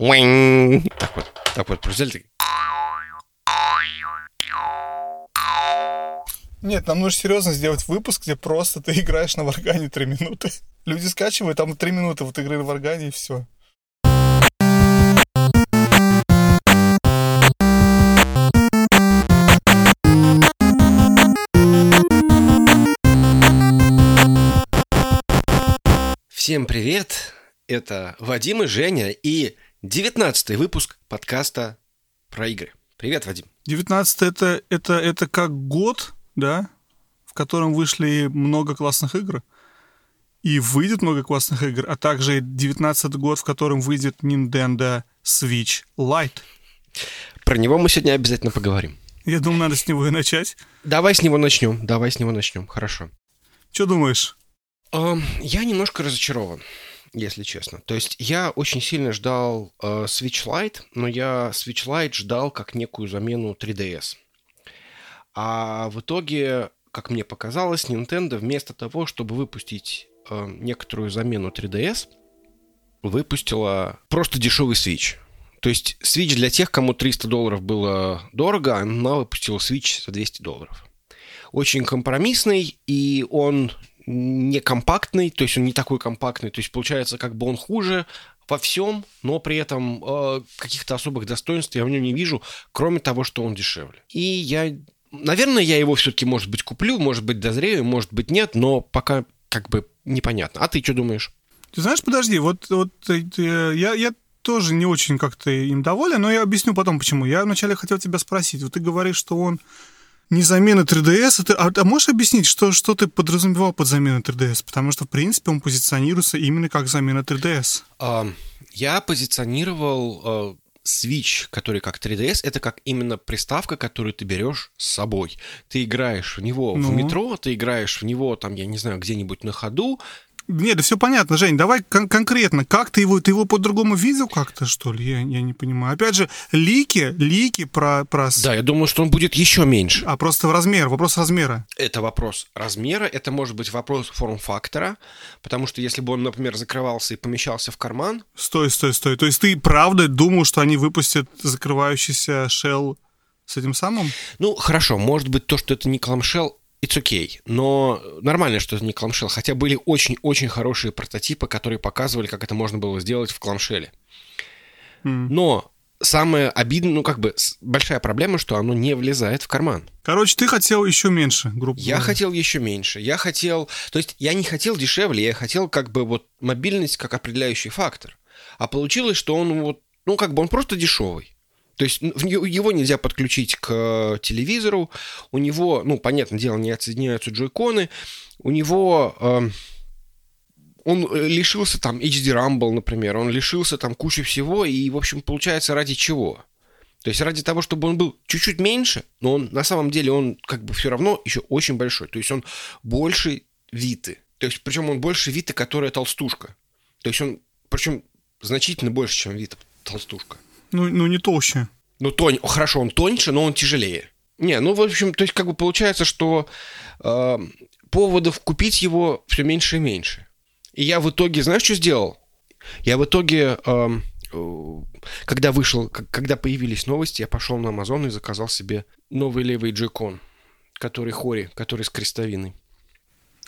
Уинг. Так вот, так вот, взяли. Нет, нам нужно серьезно сделать выпуск, где просто ты играешь на варгане 3 минуты. Люди скачивают, там 3 минуты вот игры на варгане и все. Всем привет! Это Вадим и Женя и 19 выпуск подкаста про игры. Привет, Вадим. 19 это, это, это как год, да, в котором вышли много классных игр. И выйдет много классных игр, а также 19 год, в котором выйдет Nintendo Switch Lite. Про него мы сегодня обязательно поговорим. Я думаю, надо с него и начать. Давай с него начнем. Давай с него начнем. Хорошо. Что думаешь? Я немножко разочарован, если честно. То есть я очень сильно ждал э, Switch Lite, но я Switch Lite ждал как некую замену 3DS. А в итоге, как мне показалось, Nintendo вместо того, чтобы выпустить э, некоторую замену 3DS, выпустила просто дешевый Switch. То есть Switch для тех, кому 300 долларов было дорого, она выпустила Switch за 200 долларов. Очень компромиссный, и он не компактный, то есть он не такой компактный, то есть получается, как бы он хуже во всем, но при этом э, каких-то особых достоинств я в нем не вижу, кроме того, что он дешевле. И я, наверное, я его все-таки, может быть, куплю, может быть, дозрею, может быть, нет, но пока как бы непонятно. А ты что думаешь? Ты знаешь, подожди, вот, вот э, я, я тоже не очень как-то им доволен, но я объясню потом, почему. Я вначале хотел тебя спросить. Вот ты говоришь, что он не замена 3DS. А, ты- а, а можешь объяснить, что, что ты подразумевал под заменой 3DS? Потому что, в принципе, он позиционируется именно как замена 3DS. Ам, Я позиционировал э, Switch, который как 3DS, это как именно приставка, которую ты берешь с собой. Ты играешь в него в Ну? метро, ты играешь в него, там, я не знаю, где-нибудь на ходу. Нет, да все понятно, Жень, давай кон- конкретно. Как ты его, ты его по-другому видел как-то, что ли? Я, я не понимаю. Опять же, лики, лики про... про... Да, я думаю, что он будет еще меньше. А просто в размер, вопрос размера. Это вопрос размера, это может быть вопрос форм-фактора, потому что если бы он, например, закрывался и помещался в карман, Стой, стой, стой. То есть ты правда думал, что они выпустят закрывающийся shell с этим самым? ну, хорошо, может быть, то, что это не кламшел, it's okay, но нормально, что это не кламшел, хотя были очень-очень хорошие прототипы, которые показывали, как это можно было сделать в кламшеле. М. Но самое обидное, ну, как бы, большая проблема, что оно не влезает в карман. Короче, ты хотел еще меньше, грубо Я говоря. хотел еще меньше. Я хотел... То есть я не хотел дешевле, я хотел как бы вот мобильность как определяющий фактор. А получилось, что он вот... Ну, как бы он просто дешевый. То есть него его нельзя подключить к э, телевизору. У него, ну, понятное дело, не отсоединяются джойконы. У него... эм, он э, лишился там HD Rumble, например, он лишился там кучи всего, и, в общем, получается, ради чего? То есть ради того, чтобы он был чуть-чуть меньше, но он на самом деле он как бы все равно еще очень большой. То есть он больше Виты. То есть причем он больше Виты, которая толстушка. То есть он причем значительно больше, чем Вита толстушка. Ну, ну, не толще. Ну, тонь, хорошо, он тоньше, но он тяжелее. Не, ну, в общем, то есть как бы получается, что э, поводов купить его все меньше и меньше. И я в итоге, знаешь, что сделал? Я в итоге, эм, э, когда вышел, когда появились новости, я пошел на Amazon и заказал себе новый левый джойкон, который Хори, который с крестовиной.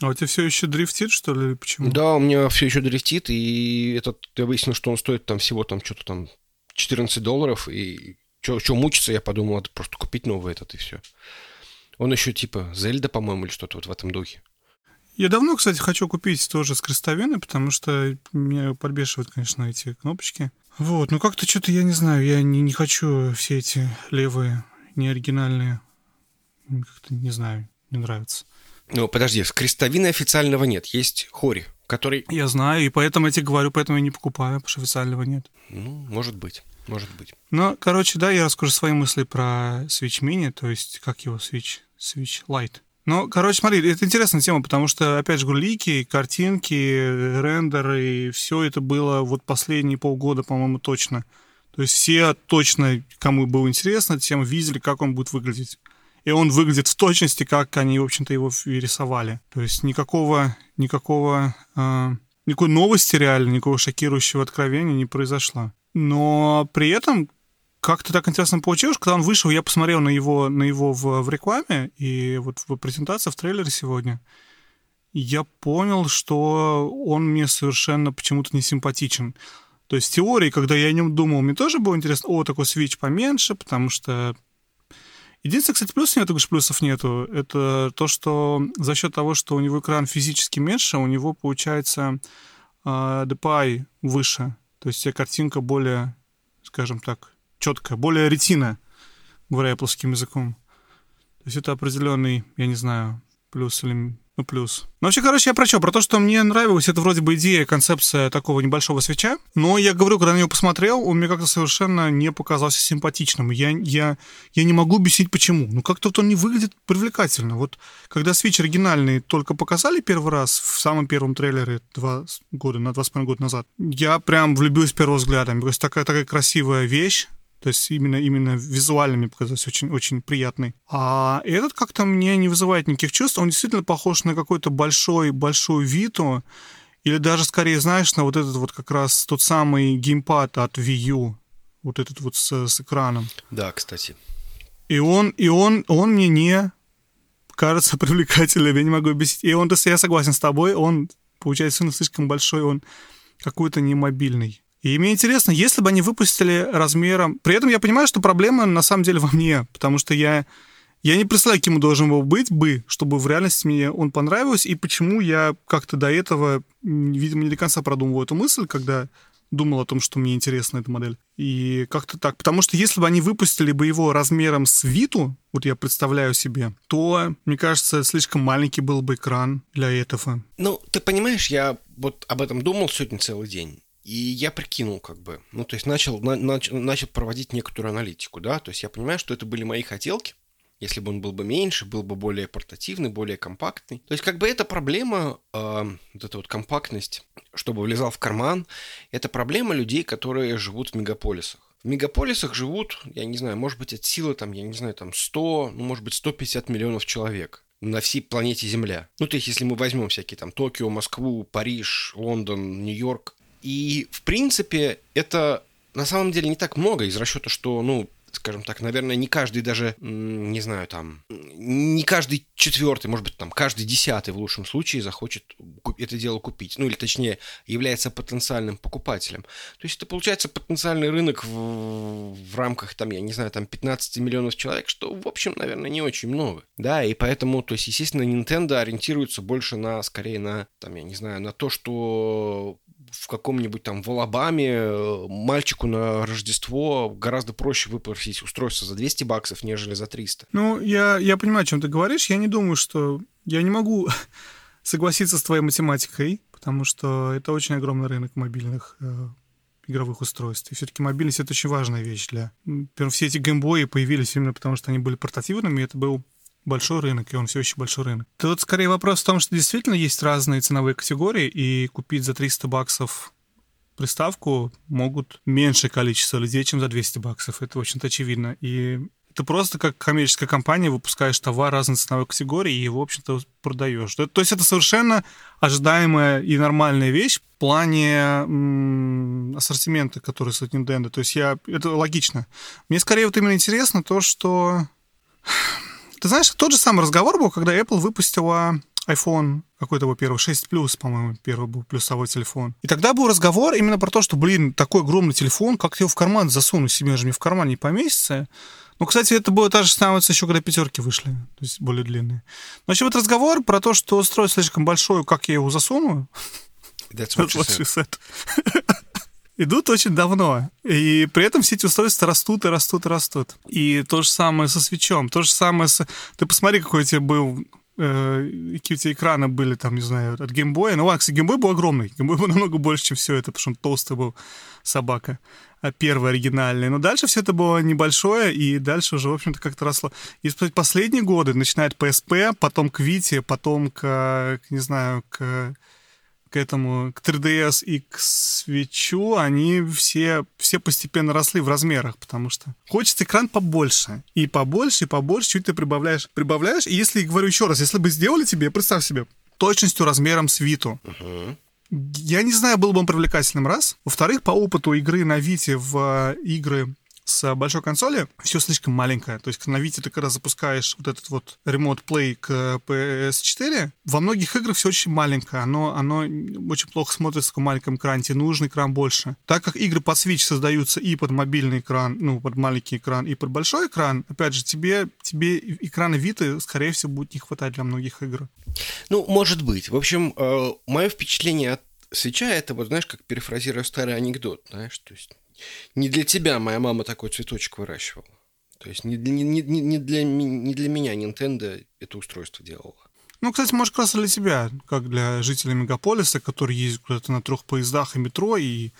А у тебя все еще дрифтит, что ли? или Почему? Да, у меня все еще дрифтит, и этот, я выяснил, что он стоит там всего там что-то там 14 долларов, и что мучиться, я подумал, надо просто купить новый этот, и все. Он еще типа Зельда, по-моему, или что-то вот в этом духе. Я давно, кстати, хочу купить тоже с крестовиной, потому что меня подбешивают, конечно, эти кнопочки. Вот, ну как-то что-то, я не знаю, я не, не хочу все эти левые, неоригинальные. Как-то, не знаю, не нравится. Ну, подожди, с крестовины официального нет, есть Хори, который, Я знаю, и поэтому я тебе говорю, поэтому я не покупаю, потому что официального нет. ну, может быть, может быть. Ну, короче, да, я расскажу свои мысли про Switch Mini, то есть, как его Switch, Switch Lite. Ну, короче, смотри, это интересная тема, потому что, опять же, лики, картинки, рендеры, все это было вот последние полгода, по-моему, точно. То есть все точно, кому было интересно, тем видели, как он будет выглядеть. И он выглядит в точности, как они, в общем-то, его рисовали. То есть никакого, никакого, э, никакой новости реально, никакого шокирующего откровения не произошло. Но при этом как-то так интересно получилось, когда он вышел, я посмотрел на его, на его в, в рекламе и вот в презентации, в трейлере сегодня, я понял, что он мне совершенно почему-то не симпатичен. То есть теории, когда я о нем думал, мне тоже было интересно, о, такой свич поменьше, потому что... Единственное, кстати, плюс нет, уж плюсов нету, это то, что за счет того, что у него экран физически меньше, у него получается э, DPI выше. То есть картинка более, скажем так, четкая, более ретина, говоря плоским языком. То есть это определенный, я не знаю, плюс или ну, плюс. Ну, вообще, короче, я про что? Про то, что мне нравилась это вроде бы идея, концепция такого небольшого свеча. Но я говорю, когда на него посмотрел, он мне как-то совершенно не показался симпатичным. Я, я, я не могу объяснить, почему. Ну, как-то вот он не выглядит привлекательно. Вот когда свеч оригинальный только показали первый раз в самом первом трейлере два года, на два с половиной года назад, я прям влюбился с первого взгляда. То есть такая, такая красивая вещь, то есть именно, именно визуально мне показался очень, очень приятный. А этот как-то мне не вызывает никаких чувств. Он действительно похож на какой-то большой, большой Виту. Или даже скорее, знаешь, на вот этот вот как раз тот самый геймпад от Wii U. Вот этот вот с, с экраном. Да, кстати. И он, и он, он мне не кажется привлекательным, я не могу объяснить. И он, я согласен с тобой, он, получается, он слишком большой, он какой-то не мобильный. И мне интересно, если бы они выпустили размером... При этом я понимаю, что проблема на самом деле во мне, потому что я, я не представляю, он должен был быть бы, чтобы в реальности мне он понравился, и почему я как-то до этого, видимо, не до конца продумывал эту мысль, когда думал о том, что мне интересна эта модель. И как-то так. Потому что если бы они выпустили бы его размером с Виту, вот я представляю себе, то, мне кажется, слишком маленький был бы экран для этого. Ну, ты понимаешь, я вот об этом думал сегодня целый день. И я прикинул, как бы, ну, то есть начал, на, нач, начал проводить некоторую аналитику, да, то есть я понимаю, что это были мои хотелки, если бы он был бы меньше, был бы более портативный, более компактный. То есть как бы эта проблема, э, вот эта вот компактность, чтобы влезал в карман, это проблема людей, которые живут в мегаполисах. В мегаполисах живут, я не знаю, может быть, от силы там, я не знаю, там 100, ну, может быть, 150 миллионов человек на всей планете Земля. Ну, то есть, если мы возьмем всякие там Токио, Москву, Париж, Лондон, Нью-Йорк, и, в принципе, это на самом деле не так много из расчета, что, ну, скажем так, наверное, не каждый даже, не знаю, там, не каждый четвертый, может быть, там, каждый десятый в лучшем случае захочет это дело купить. Ну, или точнее, является потенциальным покупателем. То есть это получается потенциальный рынок в, в рамках, там, я не знаю, там, 15 миллионов человек, что, в общем, наверное, не очень много. Да, и поэтому, то есть, естественно, Nintendo ориентируется больше на, скорее на, там, я не знаю, на то, что в каком-нибудь там в Алабаме э, мальчику на Рождество гораздо проще выпросить устройство за 200 баксов, нежели за 300. Ну, я, я понимаю, о чем ты говоришь. Я не думаю, что... Я не могу согласиться с твоей математикой, потому что это очень огромный рынок мобильных э, игровых устройств. И все-таки мобильность — это очень важная вещь для... Например, все эти геймбои появились именно потому, что они были портативными, и это был большой рынок, и он все еще большой рынок. Тут скорее вопрос в том, что действительно есть разные ценовые категории, и купить за 300 баксов приставку могут меньшее количество людей, чем за 200 баксов. Это очень очевидно. И ты просто как коммерческая компания выпускаешь товар разной ценовой категории и в общем-то, продаешь. То, есть это совершенно ожидаемая и нормальная вещь в плане ассортимента, который стоит Nintendo. То есть я... это логично. Мне скорее вот именно интересно то, что ты знаешь, тот же самый разговор был, когда Apple выпустила iPhone какой-то был первый, 6 плюс, по-моему, первый был плюсовой телефон. И тогда был разговор именно про то, что, блин, такой огромный телефон, как его в карман засунуть себе же мне в карман не поместится. Ну, кстати, это было та же самая еще, когда пятерки вышли, то есть более длинные. Но еще вот разговор про то, что устройство слишком большое, как я его засуну. That's what, That's what said. Идут очень давно. И при этом все эти устройства растут и растут и растут. И то же самое со свечом. То же самое с... Ты посмотри, какой у тебя был э, какие у тебя экраны были, там, не знаю, от геймбоя. Ну, ладно, кстати, геймбой был огромный. Геймбой был намного больше, чем все это, потому что он толстый был собака. А первый оригинальный. Но дальше все это было небольшое, и дальше уже, в общем-то, как-то росло. И последние годы, начиная от PSP, потом к Вите, потом к, не знаю, к к этому, к 3DS и к свечу, они все, все постепенно росли в размерах, потому что хочется экран побольше. И побольше, и побольше, чуть ты прибавляешь. Прибавляешь, и если, говорю еще раз, если бы сделали тебе, представь себе, точностью размером с Виту, uh-huh. Я не знаю, был бы он привлекательным, раз. Во-вторых, по опыту игры на Вите в э, игры с большой консоли все слишком маленькое. То есть на Вите ты когда запускаешь вот этот вот Remote Play к PS4, во многих играх все очень маленькое. Оно, оно очень плохо смотрится в маленьком экране. Тебе нужен экран больше. Так как игры под Switch создаются и под мобильный экран, ну, под маленький экран, и под большой экран, опять же, тебе, тебе экрана Vita, скорее всего, будет не хватать для многих игр. Ну, может быть. В общем, э, мое впечатление от свеча это вот, знаешь, как перефразируя старый анекдот, знаешь, то есть не для тебя моя мама такой цветочек выращивала. То есть не, не, не, не, для, не для меня Nintendo это устройство делала. Ну, кстати, может, как раз для тебя, как для жителей мегаполиса, которые ездят куда-то на трех поездах и метро, и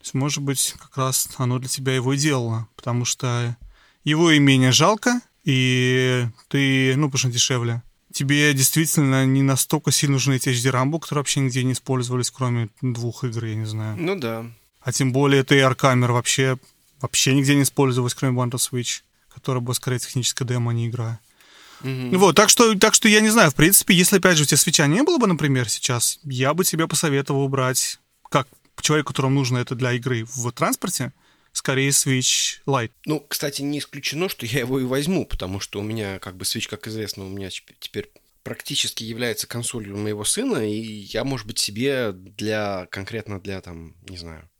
есть, может быть, как раз оно для тебя его и делало, потому что его имение жалко, и ты, ну, потому что дешевле. Тебе действительно не настолько сильно нужны эти HD-рамбо, которые вообще нигде не использовались, кроме двух игр, я не знаю. Ну да, а тем более это AR-камера вообще, вообще нигде не использовалась, кроме Band Switch, которая была скорее техническая демо, а не игра. Mm-hmm. Вот, так что, так что я не знаю, в принципе, если, опять же, у тебя свеча не было бы, например, сейчас, я бы тебе посоветовал брать, как человеку, которому нужно это для игры в транспорте, скорее Switch Lite. Ну, кстати, не исключено, что я его и возьму, потому что у меня, как бы, Switch, как известно, у меня теперь практически является консолью моего сына, и я, может быть, себе для, конкретно для, там, не знаю,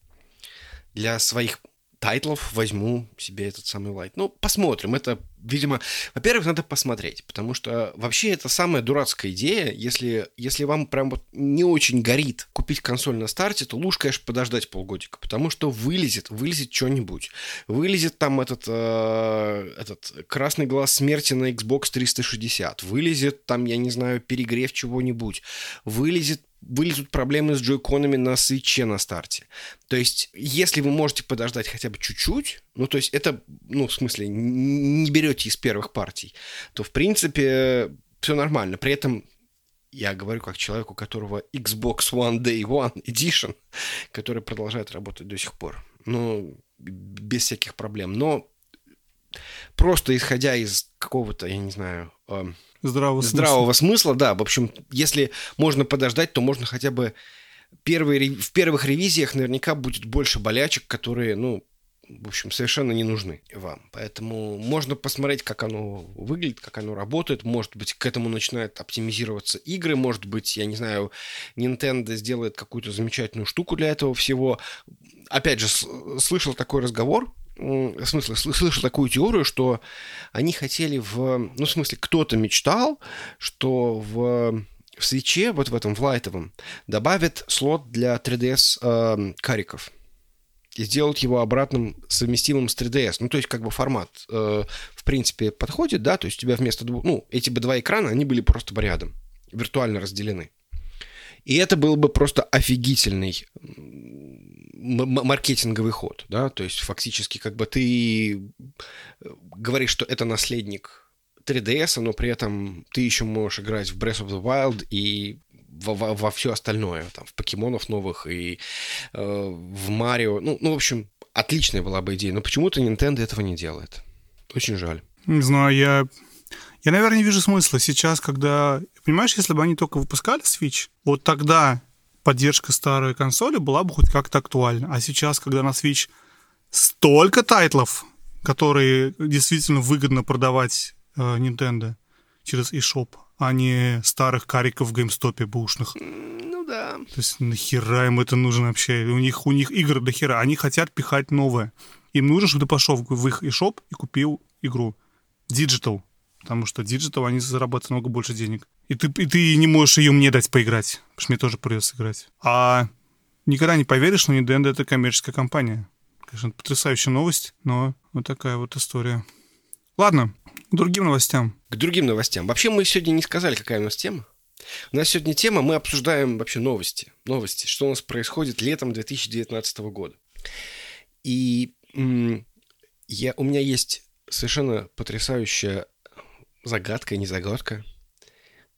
для своих тайтлов возьму себе этот самый Lite. Ну, посмотрим. Это, видимо, во-первых, надо посмотреть, потому что вообще это самая дурацкая идея. Если, если вам прям вот не очень горит купить консоль на старте, то лучше, конечно, подождать полгодика, потому что вылезет, вылезет что-нибудь. Вылезет там этот, э, этот красный глаз смерти на Xbox 360, вылезет там, я не знаю, перегрев чего-нибудь, вылезет вылезут проблемы с джойконами на свече на старте. То есть, если вы можете подождать хотя бы чуть-чуть, ну, то есть это, ну, в смысле, не берете из первых партий, то, в принципе, все нормально. При этом я говорю как человек, у которого Xbox One Day One Edition, который продолжает работать до сих пор. Ну, без всяких проблем. Но просто исходя из какого-то, я не знаю, эм, здравого, здравого смысла. смысла, да. В общем, если можно подождать, то можно хотя бы первые, в первых ревизиях наверняка будет больше болячек, которые, ну, в общем, совершенно не нужны вам. Поэтому можно посмотреть, как оно выглядит, как оно работает. Может быть, к этому начинают оптимизироваться игры. Может быть, я не знаю, Nintendo сделает какую-то замечательную штуку для этого всего. Опять же, слышал такой разговор в смысле, слышал такую теорию, что они хотели в... Ну, в смысле, кто-то мечтал, что в в свече, вот в этом, в лайтовом, добавят слот для 3DS э, кариков и сделают его обратным совместимым с 3DS. Ну, то есть, как бы формат, э, в принципе, подходит, да, то есть у тебя вместо двух... Ну, эти бы два экрана, они были просто бы рядом, виртуально разделены. И это был бы просто офигительный маркетинговый ход, да, то есть фактически как бы ты э, говоришь, что это наследник 3DS, но при этом ты еще можешь играть в Breath of the Wild и во, во, во все остальное, там, в покемонов новых и э, в Марио. Ну, ну, в общем, отличная была бы идея, но почему-то Nintendo этого не делает. Очень жаль. Не знаю, я... Я, наверное, не вижу смысла сейчас, когда... Понимаешь, если бы они только выпускали Switch, вот тогда поддержка старой консоли была бы хоть как-то актуальна. А сейчас, когда на Switch столько тайтлов, которые действительно выгодно продавать э, Nintendo через eShop, а не старых кариков в GameStop бушных. Ну да. То есть нахера им это нужно вообще? У них, у них игры до хера. Они хотят пихать новое. Им нужно, чтобы ты пошел в их eShop и купил игру. Digital. Потому что Digital, они зарабатывают много больше денег. И ты, и ты не можешь ее мне дать поиграть, потому что мне тоже придется играть. А никогда не поверишь, что Nintendo — это коммерческая компания. Конечно, потрясающая новость, но вот такая вот история. Ладно, к другим новостям. К другим новостям. Вообще мы сегодня не сказали, какая у нас тема. У нас сегодня тема, мы обсуждаем вообще новости. Новости, что у нас происходит летом 2019 года. И я, у меня есть совершенно потрясающая загадка, не загадка,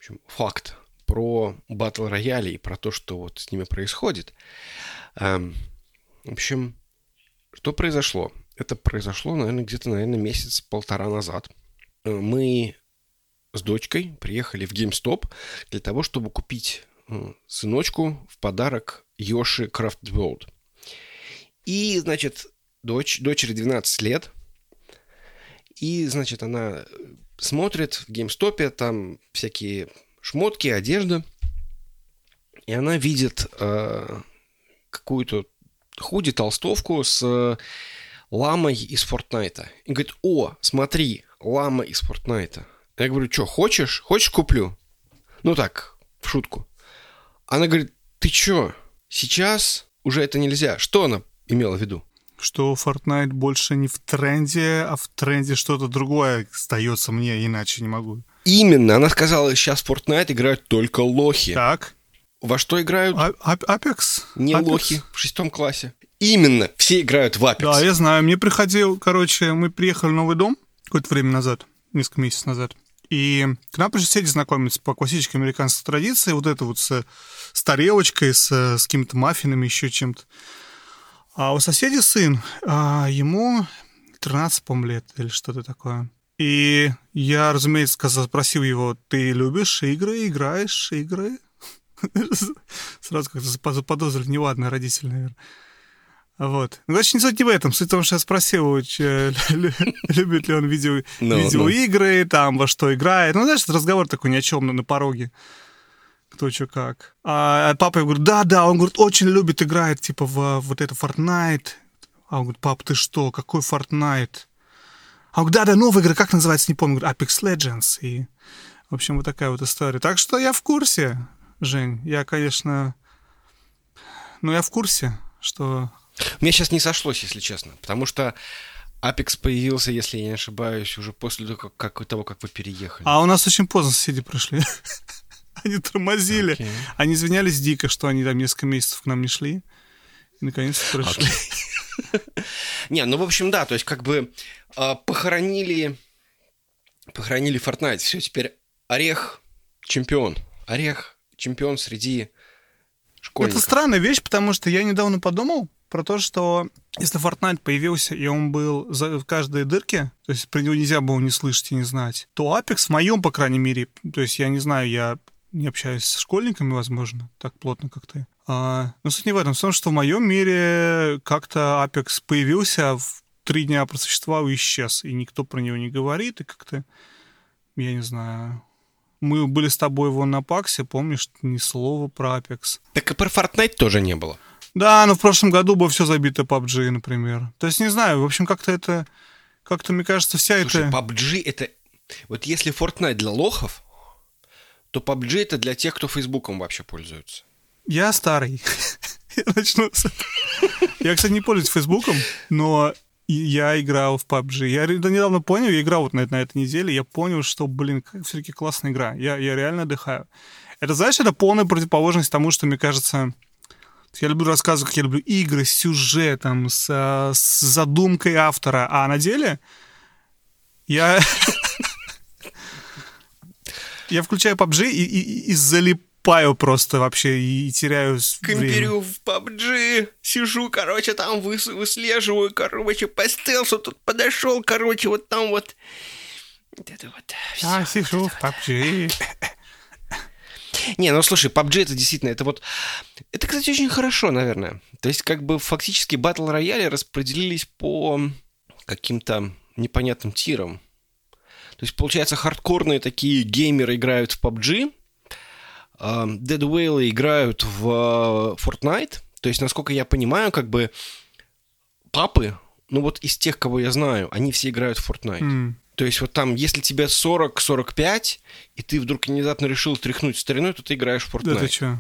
общем, факт про батл рояли и про то, что вот с ними происходит. Эм, в общем, что произошло? Это произошло, наверное, где-то, наверное, месяц-полтора назад. Э, мы с дочкой приехали в GameStop для того, чтобы купить э, сыночку в подарок Йоши Crafted World. И, значит, дочь, дочери 12 лет. И, значит, она смотрит в геймстопе там всякие шмотки, одежда. И она видит э, какую-то худи, толстовку с э, ламой из Фортнайта. И говорит, о, смотри, лама из Фортнайта. Я говорю, что, хочешь? Хочешь, куплю? Ну так, в шутку. Она говорит, ты чё, сейчас уже это нельзя. Что она имела в виду? Что Fortnite больше не в тренде, а в тренде что-то другое остается мне, иначе не могу. Именно, она сказала, сейчас в Fortnite играют только лохи. Так. Во что играют? А- а- Apex? Не Apex? лохи в шестом классе. Именно, все играют в Apex. Да, я знаю. Мне приходил, короче, мы приехали в новый дом какое-то время назад, несколько месяцев назад. И к нам пришли соседи знакомиться по классической американской традиции, вот это вот с, с тарелочкой, с, с какими-то маффинами, еще чем-то. А у соседей сын, а, ему 13, по-моему, лет или что-то такое. И я, разумеется, спросил его, ты любишь игры, играешь игры? Сразу как-то запо- заподозрили неладно родители, наверное. Вот. Ну, короче, не суть не в этом. Суть в том, что я спросил, лю- любит ли он видео, Ну, видеоигры, там, во что играет. Ну, знаешь, разговор такой ни о чем на пороге. Кто что как. А папа говорит, да-да, он говорит, очень любит, играет, типа, в вот это Fortnite. А он говорит, пап, ты что, какой Fortnite? А он говорит, да-да, новая игра, как называется, не помню. Говорит, Apex Legends. И, в общем, вот такая вот история. Так что я в курсе, Жень. Я, конечно... Ну, я в курсе, что... Мне сейчас не сошлось, если честно, потому что Apex появился, если я не ошибаюсь, уже после того, как, того, как вы переехали. А у нас очень поздно соседи пришли. Они тормозили. Окей. Они извинялись дико, что они там несколько месяцев к нам не шли. И наконец-то пришли. Не, ну, в общем, да, то есть как бы а, похоронили, похоронили Fortnite. Все, теперь Орех чемпион. Орех чемпион среди школьников. Это странная вещь, потому что я недавно подумал про то, что если Fortnite появился, и он был за- в каждой дырке, то есть про него нельзя было не слышать и не знать, то Apex в моем, по крайней мере, то есть я не знаю, я не общаюсь с школьниками, возможно, так плотно, как ты. А, но суть не в этом. В том, что в моем мире как-то Apex появился, в три дня просуществовал и исчез, и никто про него не говорит, и как-то, я не знаю... Мы были с тобой вон на Паксе, помнишь, ни слова про Apex. Так и про Fortnite тоже не было. Да, но в прошлом году было все забито PUBG, например. То есть, не знаю, в общем, как-то это... Как-то, мне кажется, вся Слушай, эта... PUBG это... Вот если Fortnite для лохов, то PUBG это для тех, кто Фейсбуком вообще пользуется. Я старый. Я начну с. Я, кстати, не пользуюсь Фейсбуком, но я играл в PUBG. Я недавно понял, я играл вот на, на этой неделе, я понял, что, блин, все-таки классная игра. Я, я реально отдыхаю. Это, знаешь, это полная противоположность тому, что, мне кажется, я люблю рассказывать, как я люблю игры с сюжетом, с, с задумкой автора, а на деле я... Я включаю PUBG и, и- и залипаю просто вообще и, теряю с- время. В PUBG, сижу, короче, там выс- выслеживаю, короче, по стелсу тут подошел, короче, вот там вот. Вот это вот. всё. Я сижу в PUBG. Не, ну слушай, PUBG это действительно, это вот... Это, кстати, очень хорошо, наверное. То есть, как бы, фактически, батл рояли распределились по каким-то непонятным тирам. То есть, получается, хардкорные такие геймеры играют в PUBG, а, Dead Whale играют в э, Fortnite. То есть, насколько я понимаю, как бы папы, ну вот из тех, кого я знаю, они все играют в Fortnite. М. То есть вот там, если тебе 40-45, и ты вдруг внезапно решил тряхнуть стариной, то ты играешь в Да Fortnite. ты чё?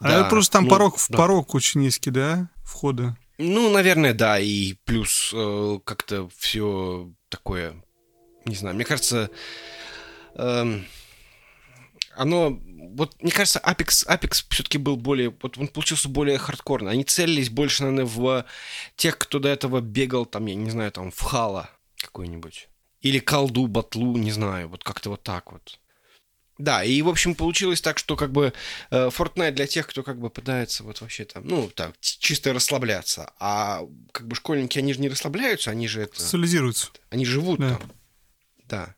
А Да, это просто там ну, порог, да. порог очень низкий, да, входа? Ну, наверное, да, и плюс э, как-то все такое, не знаю, мне кажется, эм, оно, вот, мне кажется, Apex, Apex все-таки был более, вот он получился более хардкорно. Они целились больше, наверное, в тех, кто до этого бегал, там, я не знаю, там, в Хала какой-нибудь. Или колду, батлу, не знаю, вот как-то вот так вот. Да, и, в общем, получилось так, что как бы э, Fortnite для тех, кто как бы пытается вот вообще там, ну, так, чисто расслабляться. А как бы школьники, они же не расслабляются, они же это... Социализируется. Они живут Да. там. Да.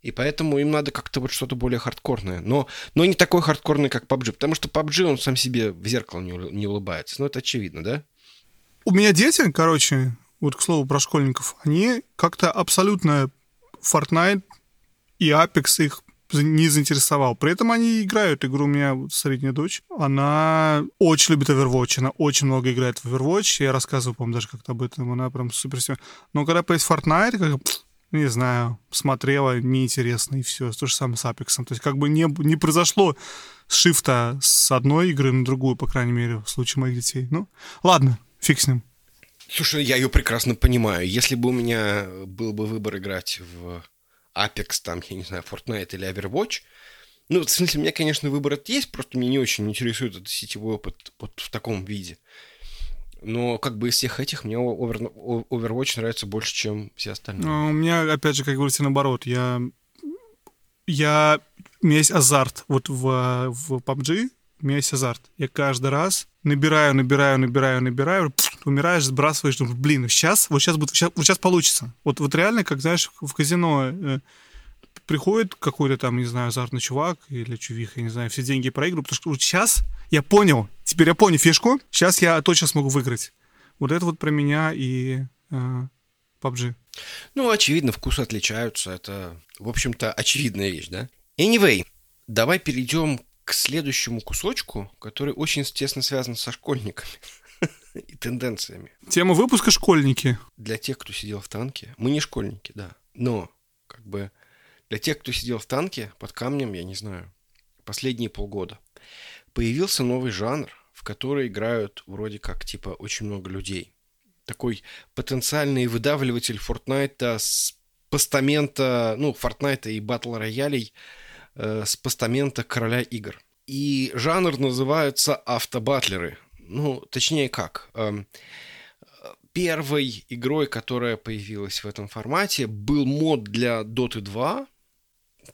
И поэтому им надо как-то вот что-то более хардкорное. Но, но не такое хардкорное, как PUBG. Потому что PUBG, он сам себе в зеркало не, не улыбается. Ну, это очевидно, да? У меня дети, короче, вот к слову про школьников, они как-то абсолютно Fortnite и Apex их не заинтересовал. При этом они играют игру. У меня средняя дочь. Она очень любит Overwatch. Она очень много играет в Overwatch. Я рассказывал, по-моему, даже как-то об этом. Она прям супер. Но когда появится Fortnite, как не знаю, смотрела, неинтересно, и все. То же самое с Apex. То есть как бы не, не произошло шифта с одной игры на другую, по крайней мере, в случае моих детей. Ну, ладно, фиг с ним. Слушай, я ее прекрасно понимаю. Если бы у меня был бы выбор играть в Apex, там, я не знаю, Fortnite или Overwatch, ну, в смысле, у меня, конечно, выбор есть, просто меня не очень интересует этот сетевой опыт вот в таком виде. Но как бы из всех этих мне Overwatch нравится больше, чем все остальные. Ну, у меня, опять же, как говорится, наоборот. Я, я, у меня есть азарт. Вот в, в PUBG у меня есть азарт. Я каждый раз набираю, набираю, набираю, набираю, умираешь, сбрасываешь, думаешь, блин, сейчас, вот сейчас будет, сейчас, вот сейчас получится. Вот, вот реально, как, знаешь, в казино э, приходит какой-то там, не знаю, азартный чувак или чувиха, я не знаю, все деньги проигрывают, потому что вот сейчас я понял, теперь я понял фишку, сейчас я точно смогу выиграть. Вот это вот про меня и э, PUBG. Ну, очевидно, вкусы отличаются, это, в общем-то, очевидная вещь, да? Anyway, давай перейдем к следующему кусочку, который очень тесно связан со школьниками и тенденциями. Тема выпуска «Школьники». Для тех, кто сидел в танке, мы не школьники, да, но как бы для тех, кто сидел в танке под камнем, я не знаю, последние полгода, появился новый жанр, в который играют вроде как типа очень много людей. Такой потенциальный выдавливатель Фортнайта с постамента, ну, Фортнайта и батл роялей э, с постамента короля игр. И жанр называется автобатлеры. Ну, точнее как. Эм, первой игрой, которая появилась в этом формате, был мод для Dota 2,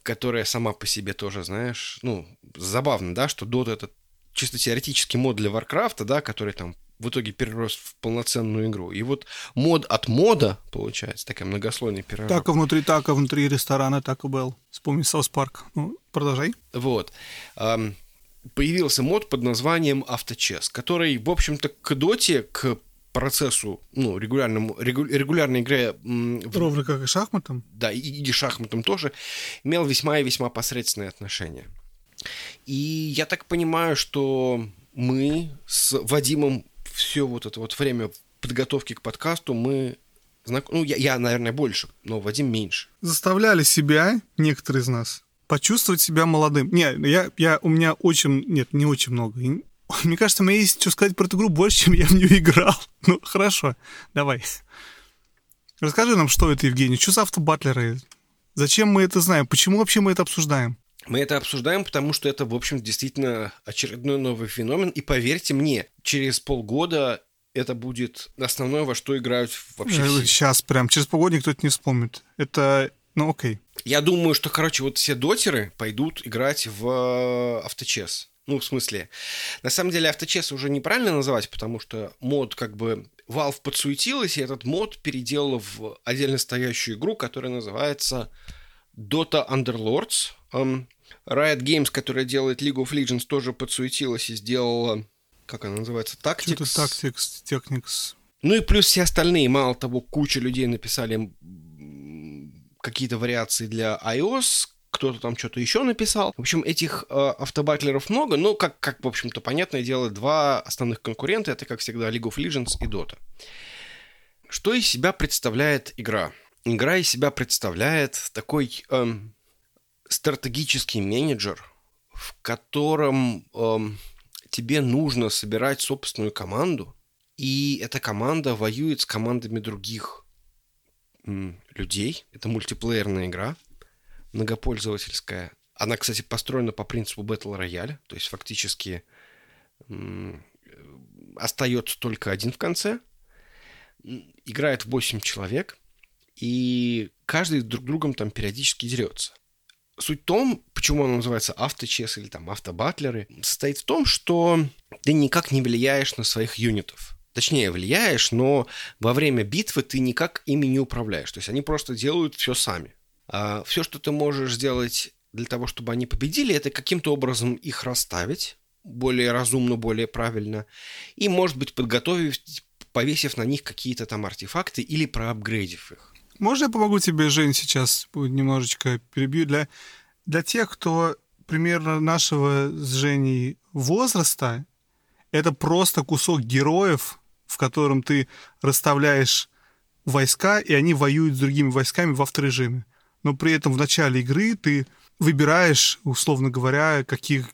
которая сама по себе тоже, знаешь, ну, забавно, да, что Dota это чисто теоретический мод для Warcraft, да, который там в итоге перерос в полноценную игру. И вот мод от мода, получается, такая многослойная пирог. Так, внутри так, внутри ресторана так и был. Вспомни South Park. Ну, продолжай. Вот. Появился мод под названием Auto Chess, который, в общем-то, к доте, к процессу, ну, регулярному, регу, регулярной игре... Ровно как и шахматам? Да, и, и шахматам тоже, имел весьма и весьма посредственное отношение. И я так понимаю, что мы с Вадимом все вот это вот время подготовки к подкасту мы знак... ну я, я наверное больше, но Вадим меньше. Заставляли себя некоторые из нас почувствовать себя молодым. Не, я, я у меня очень нет не очень много. Мне кажется, меня есть что сказать про эту игру больше, чем я в нее играл. Ну, хорошо, давай. Расскажи нам, что это, Евгений. Что за автобатлеры? Зачем мы это знаем? Почему вообще мы это обсуждаем? Мы это обсуждаем, потому что это, в общем, действительно очередной новый феномен. И поверьте мне, через полгода это будет основное, во что играют вообще э, все. Сейчас прям, через полгода никто это не вспомнит. Это, ну окей. Я думаю, что, короче, вот все дотеры пойдут играть в авточес. Ну, в смысле, на самом деле авточес уже неправильно называть, потому что мод как бы Valve подсуетилась, и этот мод переделал в отдельно стоящую игру, которая называется Dota Underlords. Um, Riot Games, которая делает League of Legends, тоже подсуетилась и сделала, как она называется, Tactics. Tactics, Technics. Ну и плюс все остальные, мало того, куча людей написали какие-то вариации для iOS, кто-то там что-то еще написал. В общем, этих э, автобатлеров много, но, как, как, в общем-то, понятное дело, два основных конкурента, это, как всегда, League of Legends и Dota. Что из себя представляет игра? Игра из себя представляет такой эм, стратегический менеджер, в котором эм, тебе нужно собирать собственную команду, и эта команда воюет с командами других людей. Это мультиплеерная игра многопользовательская. Она, кстати, построена по принципу Battle Royale, то есть фактически остается только один в конце. Играет 8 человек, и каждый друг другом там периодически дерется. Суть в том, почему он называется авточес или там автобатлеры, состоит в том, что ты никак не влияешь на своих юнитов. Точнее, влияешь, но во время битвы ты никак ими не управляешь. То есть они просто делают все сами. А, все, что ты можешь сделать для того, чтобы они победили, это каким-то образом их расставить более разумно, более правильно, и, может быть, подготовить, повесив на них какие-то там артефакты или проапгрейдив их. Можно я помогу тебе, Жень, сейчас немножечко перебью? Для, для тех, кто примерно нашего с Женей возраста, это просто кусок героев, в котором ты расставляешь войска, и они воюют с другими войсками в авторежиме. Но при этом в начале игры ты выбираешь, условно говоря, каких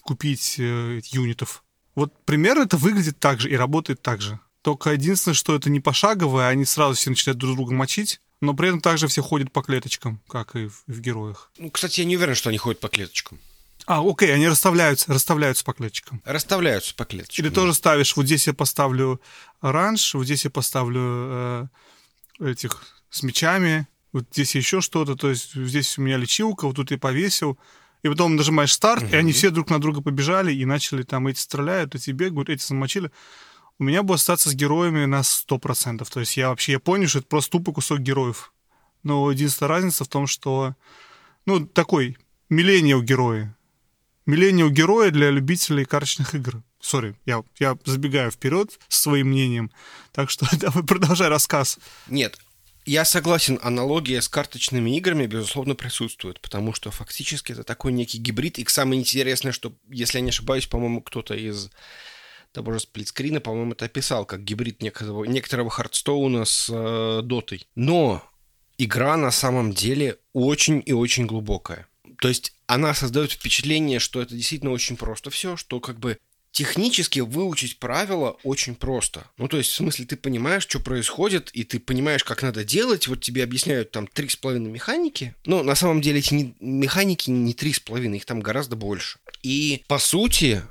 купить э, юнитов. Вот примерно это выглядит так же и работает так же. Только единственное, что это не пошаговое, они сразу все начинают друг друга мочить, но при этом также все ходят по клеточкам, как и в, в героях. Ну, кстати, я не уверен, что они ходят по клеточкам. А, окей, они расставляются, расставляются по клеточкам. Расставляются по клеточкам. Или да. тоже ставишь, вот здесь я поставлю оранж, вот здесь я поставлю э, этих с мечами, вот здесь еще что-то, то есть здесь у меня лечилка, вот тут я повесил, и потом нажимаешь старт, угу. и они все друг на друга побежали и начали там, эти стреляют, эти бегают, эти замочили. У меня будет остаться с героями на 100%. То есть я вообще, я понял, что это просто тупый кусок героев. Но единственная разница в том, что, ну, такой миллениал герои. Миллениал герои для любителей карточных игр. Сори, я, я забегаю вперед с своим мнением. Так что давай продолжай рассказ. Нет, я согласен, аналогия с карточными играми, безусловно, присутствует, потому что фактически это такой некий гибрид. И самое интересное, что, если я не ошибаюсь, по-моему, кто-то из того же сплитскрина, по-моему, это описал, как гибрид некоторого, некоторого Хардстоуна с э, Дотой. Но игра на самом деле очень и очень глубокая. То есть она создает впечатление, что это действительно очень просто все, что как бы технически выучить правила очень просто. Ну, то есть, в смысле, ты понимаешь, что происходит, и ты понимаешь, как надо делать. Вот тебе объясняют там три с половиной механики. Но на самом деле эти не, механики не три с половиной, их там гораздо больше. И, по сути,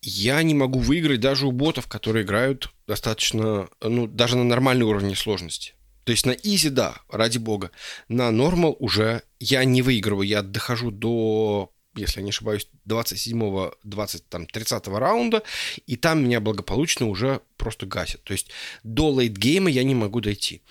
я не могу выиграть даже у ботов, которые играют достаточно, ну, даже на нормальный уровне сложности. То есть на изи, да, ради бога. На нормал уже я не выигрываю. Я дохожу до если я не ошибаюсь, 27-го, 20, там, 30 раунда, и там меня благополучно уже просто гасят. То есть до лейтгейма я не могу дойти.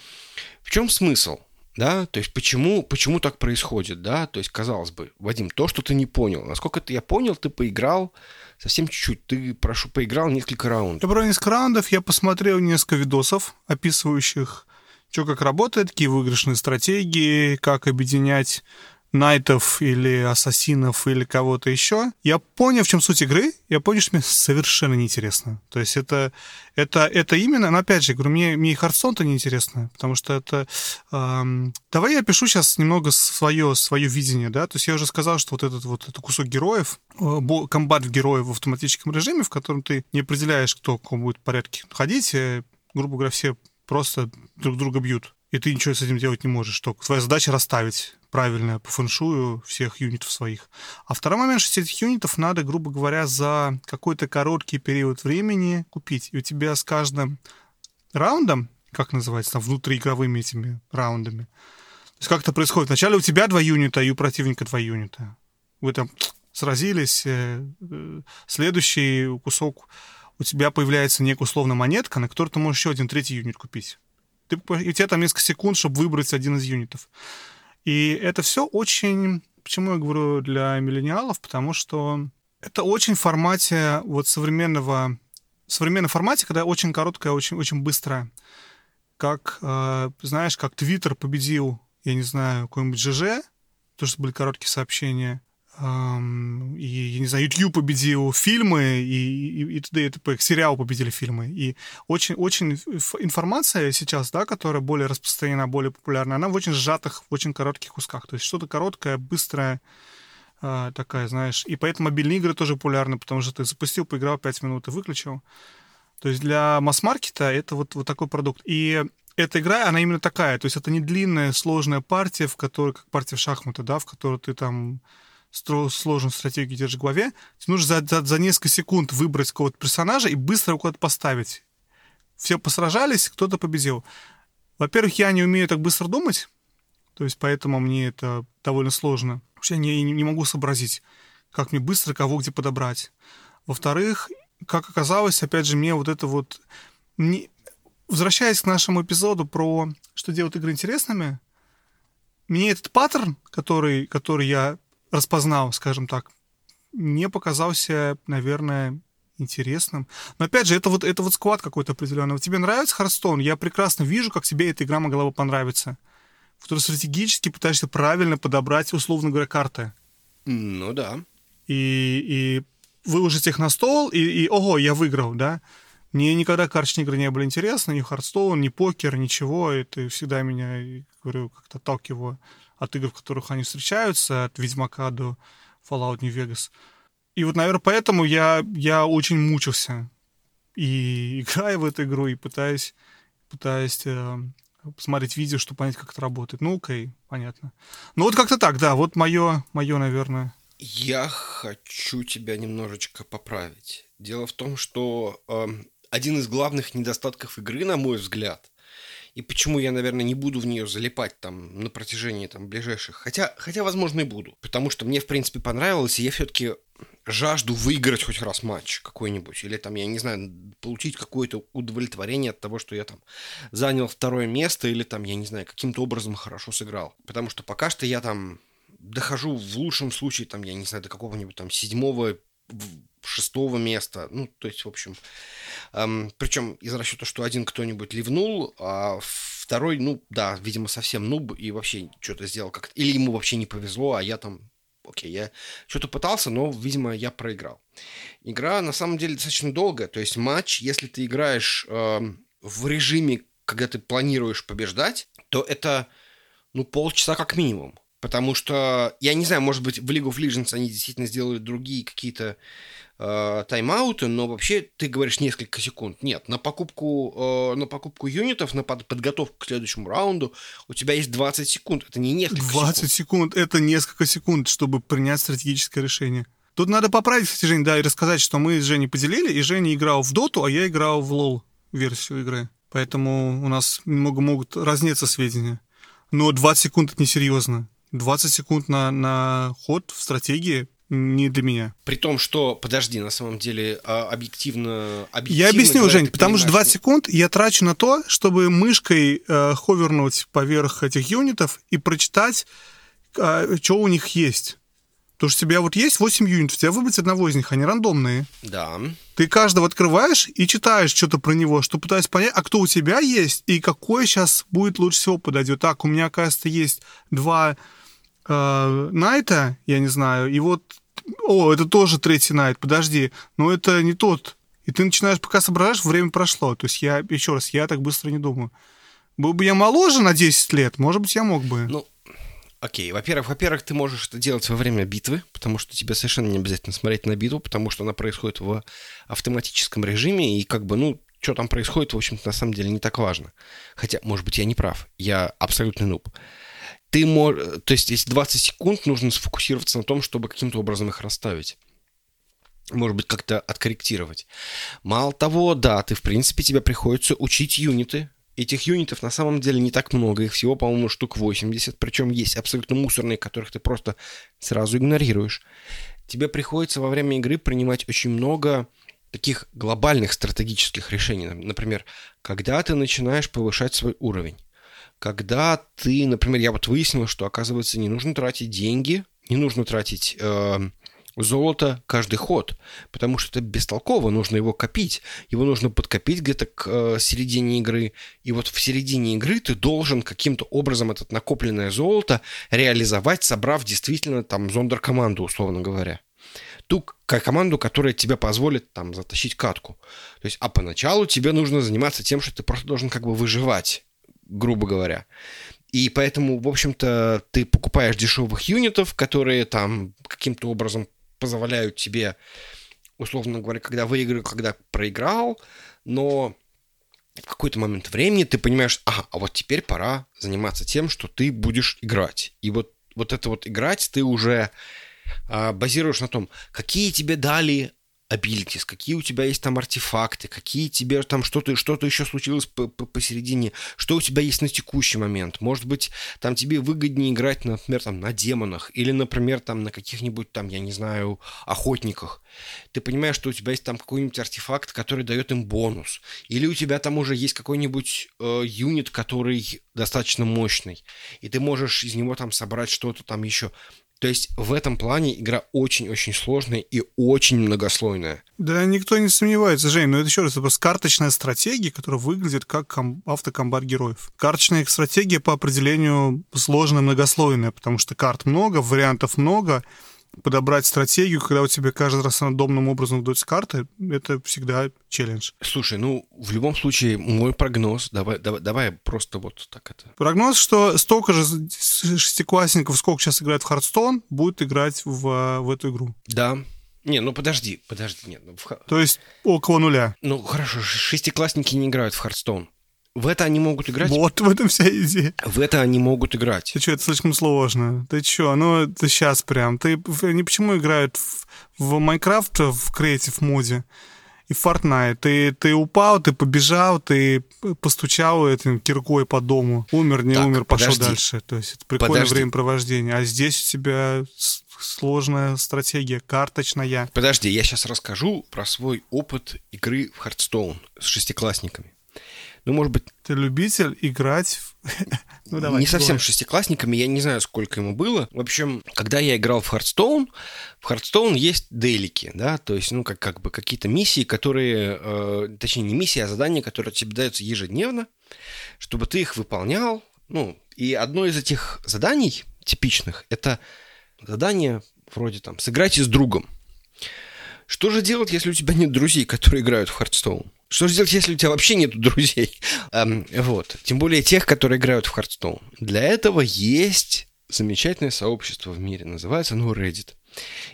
В чем смысл? Да, то есть почему, почему так происходит, да, то есть казалось бы, Вадим, то, что ты не понял, насколько это я понял, ты поиграл совсем чуть-чуть, ты, прошу, поиграл несколько раундов. Я про несколько раундов, я посмотрел несколько видосов, описывающих, что как работает, какие выигрышные стратегии, как объединять найтов или ассасинов или кого-то еще. Я понял, в чем суть игры, я понял, что мне совершенно неинтересно. То есть это, это, это именно, но опять же, говорю, мне, мне и Хардстон-то неинтересно, потому что это... Эм, давай я пишу сейчас немного свое, свое видение, да, то есть я уже сказал, что вот этот вот этот кусок героев, э, комбат в героев в автоматическом режиме, в котором ты не определяешь, кто в каком будет порядке ходить, э, грубо говоря, все просто друг друга бьют и ты ничего с этим делать не можешь. Только твоя задача расставить правильно по фэншую всех юнитов своих. А второй момент, что этих юнитов надо, грубо говоря, за какой-то короткий период времени купить. И у тебя с каждым раундом, как называется, там, внутриигровыми этими раундами, то есть как это происходит? Вначале у тебя два юнита, и у противника два юнита. Вы там сразились, э, э, следующий кусок у тебя появляется некая условно монетка, на которую ты можешь еще один третий юнит купить. Ты, и у тебя там несколько секунд, чтобы выбрать один из юнитов. И это все очень... Почему я говорю для миллениалов? Потому что это очень в формате вот современного... В современном формате, когда очень короткое, очень, очень быстрое. Как, э, знаешь, как Твиттер победил, я не знаю, какой-нибудь ЖЖ, то, что были короткие сообщения, и, я не знаю, YouTube победил фильмы, и, и, и т.д. и т.п. Сериал победили фильмы. И очень, очень информация сейчас, да, которая более распространена, более популярна, она в очень сжатых, в очень коротких кусках. То есть что-то короткое, быстрое, э, такая, знаешь. И поэтому мобильные игры тоже популярны, потому что ты запустил, поиграл 5 минут и выключил. То есть для масс-маркета это вот, вот такой продукт. И эта игра, она именно такая. То есть это не длинная, сложная партия, в которой, как партия в шахматы, да, в которой ты там сложную стратегию держишь в голове, тебе нужно за, за, за несколько секунд выбрать какого-то персонажа и быстро его куда-то поставить. Все посражались, кто-то победил. Во-первых, я не умею так быстро думать, то есть поэтому мне это довольно сложно. Вообще я не, не могу сообразить, как мне быстро кого где подобрать. Во-вторых, как оказалось, опять же, мне вот это вот... Не... Возвращаясь к нашему эпизоду про что делают игры интересными, мне этот паттерн, который, который я распознал, скажем так, не показался, наверное, интересным. Но опять же, это вот, это вот склад какой-то определенный. Тебе нравится Hearthstone? Я прекрасно вижу, как тебе эта игра могла бы понравиться. В которой стратегически пытаешься правильно подобрать, условно говоря, карты. Ну да. И, и выложить их на стол, и, и ого, я выиграл, да? Мне никогда карточные игры не были интересны, ни Hearthstone, ни покер, ничего. Это всегда меня, говорю, как-то отталкивало от игр, в которых они встречаются, от Ведьмака до Fallout New Vegas. И вот, наверное, поэтому я, я очень мучился. И играю в эту игру, и пытаюсь, пытаюсь э, посмотреть видео, чтобы понять, как это работает. Ну, окей, понятно. Ну, вот как-то так, да, вот мое, мое, наверное. Я хочу тебя немножечко поправить. Дело в том, что э, один из главных недостатков игры, на мой взгляд, и почему я, наверное, не буду в нее залипать там на протяжении там ближайших, хотя, хотя, возможно, и буду, потому что мне, в принципе, понравилось, и я все-таки жажду выиграть хоть раз матч какой-нибудь, или там, я не знаю, получить какое-то удовлетворение от того, что я там занял второе место, или там, я не знаю, каким-то образом хорошо сыграл. Потому что пока что я там дохожу в лучшем случае, там, я не знаю, до какого-нибудь там седьмого, шестого места. Ну, то есть, в общем, эм, причем из расчета, что один кто-нибудь ливнул, а второй, ну, да, видимо, совсем нуб и вообще что-то сделал как-то. Или ему вообще не повезло, а я там окей, я что-то пытался, но, видимо, я проиграл. Игра на самом деле достаточно долгая, то есть матч, если ты играешь э, в режиме, когда ты планируешь побеждать, то это, ну, полчаса как минимум. Потому что, я не знаю, может быть, в League of Legends они действительно сделали другие какие-то э, тайм-ауты, но вообще ты говоришь несколько секунд. Нет, на покупку, э, на покупку юнитов, на под, подготовку к следующему раунду у тебя есть 20 секунд. Это не несколько 20 секунд. секунд, это несколько секунд, чтобы принять стратегическое решение. Тут надо поправить, кстати, Жень, да, и рассказать, что мы с Женей поделили, и Женя играл в Доту, а я играл в лол версию игры. Поэтому у нас немного могут разниться сведения. Но 20 секунд это несерьезно. 20 секунд на, на ход в стратегии не для меня. При том, что, подожди, на самом деле, а, объективно... объективно я объясню, Жень, потому что 20 что... секунд я трачу на то, чтобы мышкой э, ховернуть поверх этих юнитов и прочитать, э, что у них есть. Потому что у тебя вот есть 8 юнитов, тебя выбрать одного из них, они рандомные. Да. Ты каждого открываешь и читаешь что-то про него, что пытаясь понять, а кто у тебя есть и какой сейчас будет лучше всего подойдет. Так, у меня, оказывается, есть два э, Найта, я не знаю, и вот, о, это тоже третий Найт, подожди, но это не тот. И ты начинаешь, пока соображаешь, время прошло. То есть я, еще раз, я так быстро не думаю. Был бы я моложе на 10 лет, может быть, я мог бы. Ну, окей. Во-первых, во-первых, ты можешь это делать во время битвы, потому что тебе совершенно не обязательно смотреть на битву, потому что она происходит в автоматическом режиме, и как бы, ну, что там происходит, в общем-то, на самом деле не так важно. Хотя, может быть, я не прав. Я абсолютный нуб ты можешь... То есть, если 20 секунд, нужно сфокусироваться на том, чтобы каким-то образом их расставить. Может быть, как-то откорректировать. Мало того, да, ты, в принципе, тебе приходится учить юниты. Этих юнитов на самом деле не так много. Их всего, по-моему, штук 80. Причем есть абсолютно мусорные, которых ты просто сразу игнорируешь. Тебе приходится во время игры принимать очень много таких глобальных стратегических решений. Например, когда ты начинаешь повышать свой уровень когда ты, например, я вот выяснил, что, оказывается, не нужно тратить деньги, не нужно тратить э, золото каждый ход, потому что это бестолково, нужно его копить. Его нужно подкопить где-то к э, середине игры, и вот в середине игры ты должен каким-то образом этот накопленное золото реализовать, собрав действительно там зондер-команду, условно говоря ту команду, которая тебе позволит там затащить катку. То есть, а поначалу тебе нужно заниматься тем, что ты просто должен как бы выживать грубо говоря. И поэтому, в общем-то, ты покупаешь дешевых юнитов, которые там каким-то образом позволяют тебе, условно говоря, когда выиграл, когда проиграл, но в какой-то момент времени ты понимаешь, ага, а вот теперь пора заниматься тем, что ты будешь играть. И вот, вот это вот играть ты уже а, базируешь на том, какие тебе дали abilities, какие у тебя есть там артефакты, какие тебе там что-то что еще случилось по -по посередине, что у тебя есть на текущий момент. Может быть, там тебе выгоднее играть, например, там на демонах или, например, там на каких-нибудь там, я не знаю, охотниках. Ты понимаешь, что у тебя есть там какой-нибудь артефакт, который дает им бонус. Или у тебя там уже есть какой-нибудь э, юнит, который достаточно мощный. И ты можешь из него там собрать что-то там еще. То есть в этом плане игра очень-очень сложная и очень многослойная. Да, никто не сомневается, Жень, но это еще раз, это просто карточная стратегия, которая выглядит как ком- автокомбат героев. Карточная стратегия по определению сложная, многослойная, потому что карт много, вариантов много, подобрать стратегию, когда у тебя каждый раз рандомным образом выдаются карты, это всегда челлендж. Слушай, ну, в любом случае, мой прогноз, давай, давай, давай просто вот так это. Прогноз, что столько же шестиклассников, сколько сейчас играет в Hearthstone, будет играть в, в эту игру. Да, не, ну подожди, подожди, нет. Ну, в... То есть около нуля. Ну хорошо, шестиклассники не играют в Hearthstone. В это они могут играть. Вот в этом вся идея. В это они могут играть. Ты что, это слишком сложно. Ты что, ну это сейчас прям. Ты они почему играют в, в Minecraft в creative mode? и Fortnite. Ты, ты упал, ты побежал, ты постучал этим киркой по дому. Умер, не так, умер, пошел подожди. дальше. То есть это прикольное подожди. времяпровождение. А здесь у тебя сложная стратегия, карточная. Подожди, я сейчас расскажу про свой опыт игры в Hearthstone с шестиклассниками. Ну, может быть... Ты любитель играть в... ну, давай, не совсем шестиклассниками, я не знаю, сколько ему было. В общем, когда я играл в Hearthstone, в Hearthstone есть делики, да, то есть, ну, как, как бы какие-то миссии, которые... Э, точнее, не миссии, а задания, которые тебе даются ежедневно, чтобы ты их выполнял. Ну, и одно из этих заданий типичных — это задание вроде там «сыграйте с другом». Что же делать, если у тебя нет друзей, которые играют в Hearthstone? Что же делать, если у тебя вообще нет друзей? Эм, вот. Тем более тех, которые играют в Hearthstone. Для этого есть замечательное сообщество в мире. Называется оно Reddit.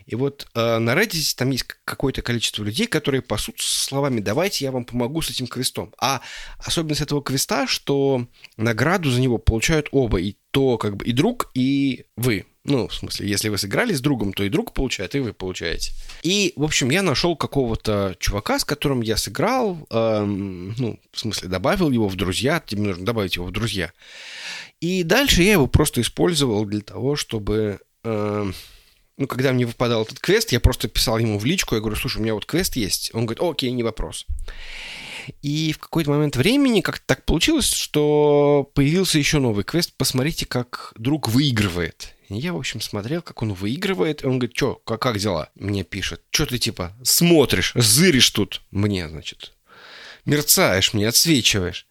И вот э, на Reddit там есть какое-то количество людей, которые пасутся словами «давайте я вам помогу с этим квестом». А особенность этого квеста, что награду за него получают оба, и то как бы и друг, и вы. Ну, в смысле, если вы сыграли с другом, то и друг получает, и вы получаете. И, в общем, я нашел какого-то чувака, с которым я сыграл, эм, ну, в смысле, добавил его в друзья, тебе нужно добавить его в друзья. И дальше я его просто использовал для того, чтобы... Эм, ну, когда мне выпадал этот квест, я просто писал ему в личку, я говорю, слушай, у меня вот квест есть. Он говорит, окей, не вопрос. И в какой-то момент времени как-то так получилось, что появился еще новый квест. Посмотрите, как друг выигрывает. И я, в общем, смотрел, как он выигрывает. И он говорит, что, как, как дела? Мне пишет. Что ты, типа, смотришь, зыришь тут мне, значит. Мерцаешь мне, отсвечиваешь.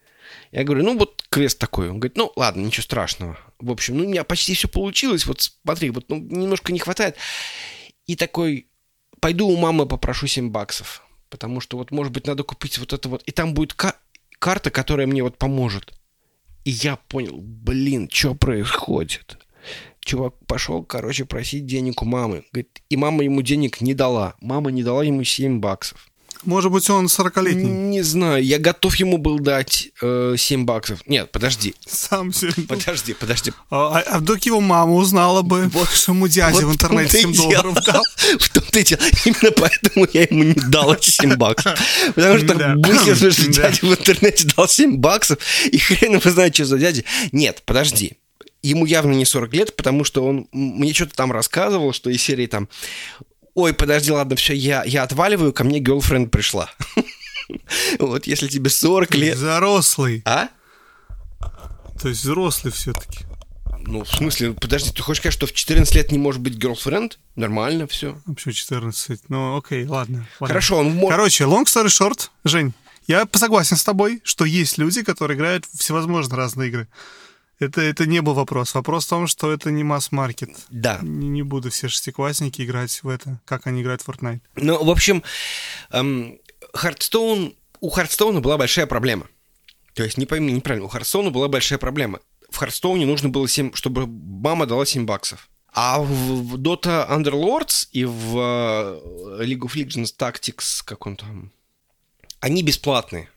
Я говорю, ну вот квест такой. Он говорит, ну ладно, ничего страшного. В общем, ну у меня почти все получилось. Вот смотри, вот ну, немножко не хватает. И такой, пойду у мамы попрошу 7 баксов. Потому что вот, может быть, надо купить вот это вот. И там будет кар- карта, которая мне вот поможет. И я понял, блин, что происходит? Чувак пошел, короче, просить денег у мамы. Говорит, и мама ему денег не дала. Мама не дала ему 7 баксов. Может быть, он 40-летний? Не знаю. Я готов ему был дать э, 7 баксов. Нет, подожди. Сам себе. Подожди, подожди. А, а, а вдруг его мама узнала бы, вот, что ему дядя вот в интернете 7 долларов дал? В том-то и дело. Именно поэтому я ему не дал эти 7 баксов. Потому что да. мысль, что дядя в интернете дал 7 баксов, и хрен его знает, что за дядя. Нет, подожди ему явно не 40 лет, потому что он мне что-то там рассказывал, что из серии там ой, подожди, ладно, все, я, я отваливаю, ко мне girlfriend пришла. Вот если тебе 40 лет... Взрослый. А? То есть взрослый все-таки. Ну, в смысле, подожди, ты хочешь сказать, что в 14 лет не может быть girlfriend? Нормально все. Вообще 14. Ну, окей, ладно. Хорошо, он может... Короче, long story short, Жень, я согласен с тобой, что есть люди, которые играют в всевозможные разные игры. Это, это не был вопрос. Вопрос в том, что это не масс-маркет. Да. Не, не буду все шестиклассники играть в это, как они играют в Fortnite. Ну, в общем, эм, у Hearthstone а была большая проблема. То есть, не пойми неправильно, у Hearthstone а была большая проблема. В Hearthstone е нужно было 7, чтобы мама дала 7 баксов. А в Dota Underlords и в э, League of Legends Tactics, как он там, они бесплатные.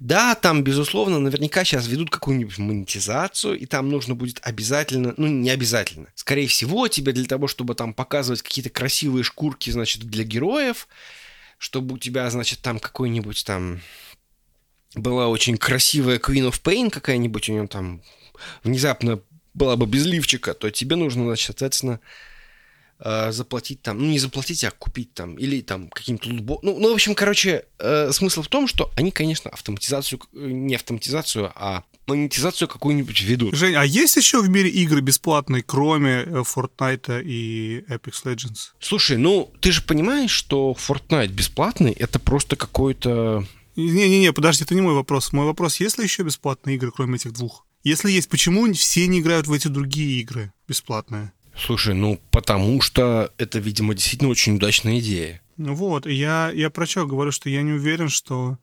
Да, там, безусловно, наверняка сейчас ведут какую-нибудь монетизацию, и там нужно будет обязательно, ну, не обязательно. Скорее всего, тебе для того, чтобы там показывать какие-то красивые шкурки, значит, для героев, чтобы у тебя, значит, там какой-нибудь там была очень красивая Queen of Pain какая-нибудь, у нее там внезапно была бы без лифчика, то тебе нужно, значит, соответственно, э, заплатить там, ну не заплатить, а купить там, или там каким-то лутбо... Ну, ну, в общем, короче, э, смысл в том, что они, конечно, автоматизацию, э, не автоматизацию, а монетизацию какую-нибудь ведут. Жень, а есть еще в мире игры бесплатные, кроме Fortnite и Apex Legends? Слушай, ну, ты же понимаешь, что Fortnite бесплатный, это просто какой-то... Не-не-не, подожди, это не мой вопрос. Мой вопрос, есть ли еще бесплатные игры, кроме этих двух? Если есть, почему все не играют в эти другие игры бесплатные? Слушай, ну потому что это, видимо, действительно очень удачная идея. Ну вот, я, я про что говорю, что я не уверен, что,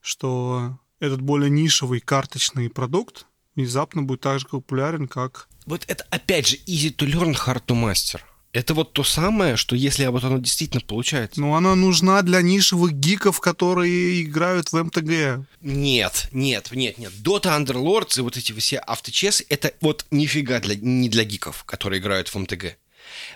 что этот более нишевый карточный продукт внезапно будет так же популярен, как... Вот это, опять же, easy to learn, hard to master. Это вот то самое, что если вот оно действительно получается. Ну, она нужна для нишевых гиков, которые играют в МТГ. Нет, нет, нет, нет. Dota Underlords и вот эти все авточесы, это вот нифига для, не для гиков, которые играют в МТГ.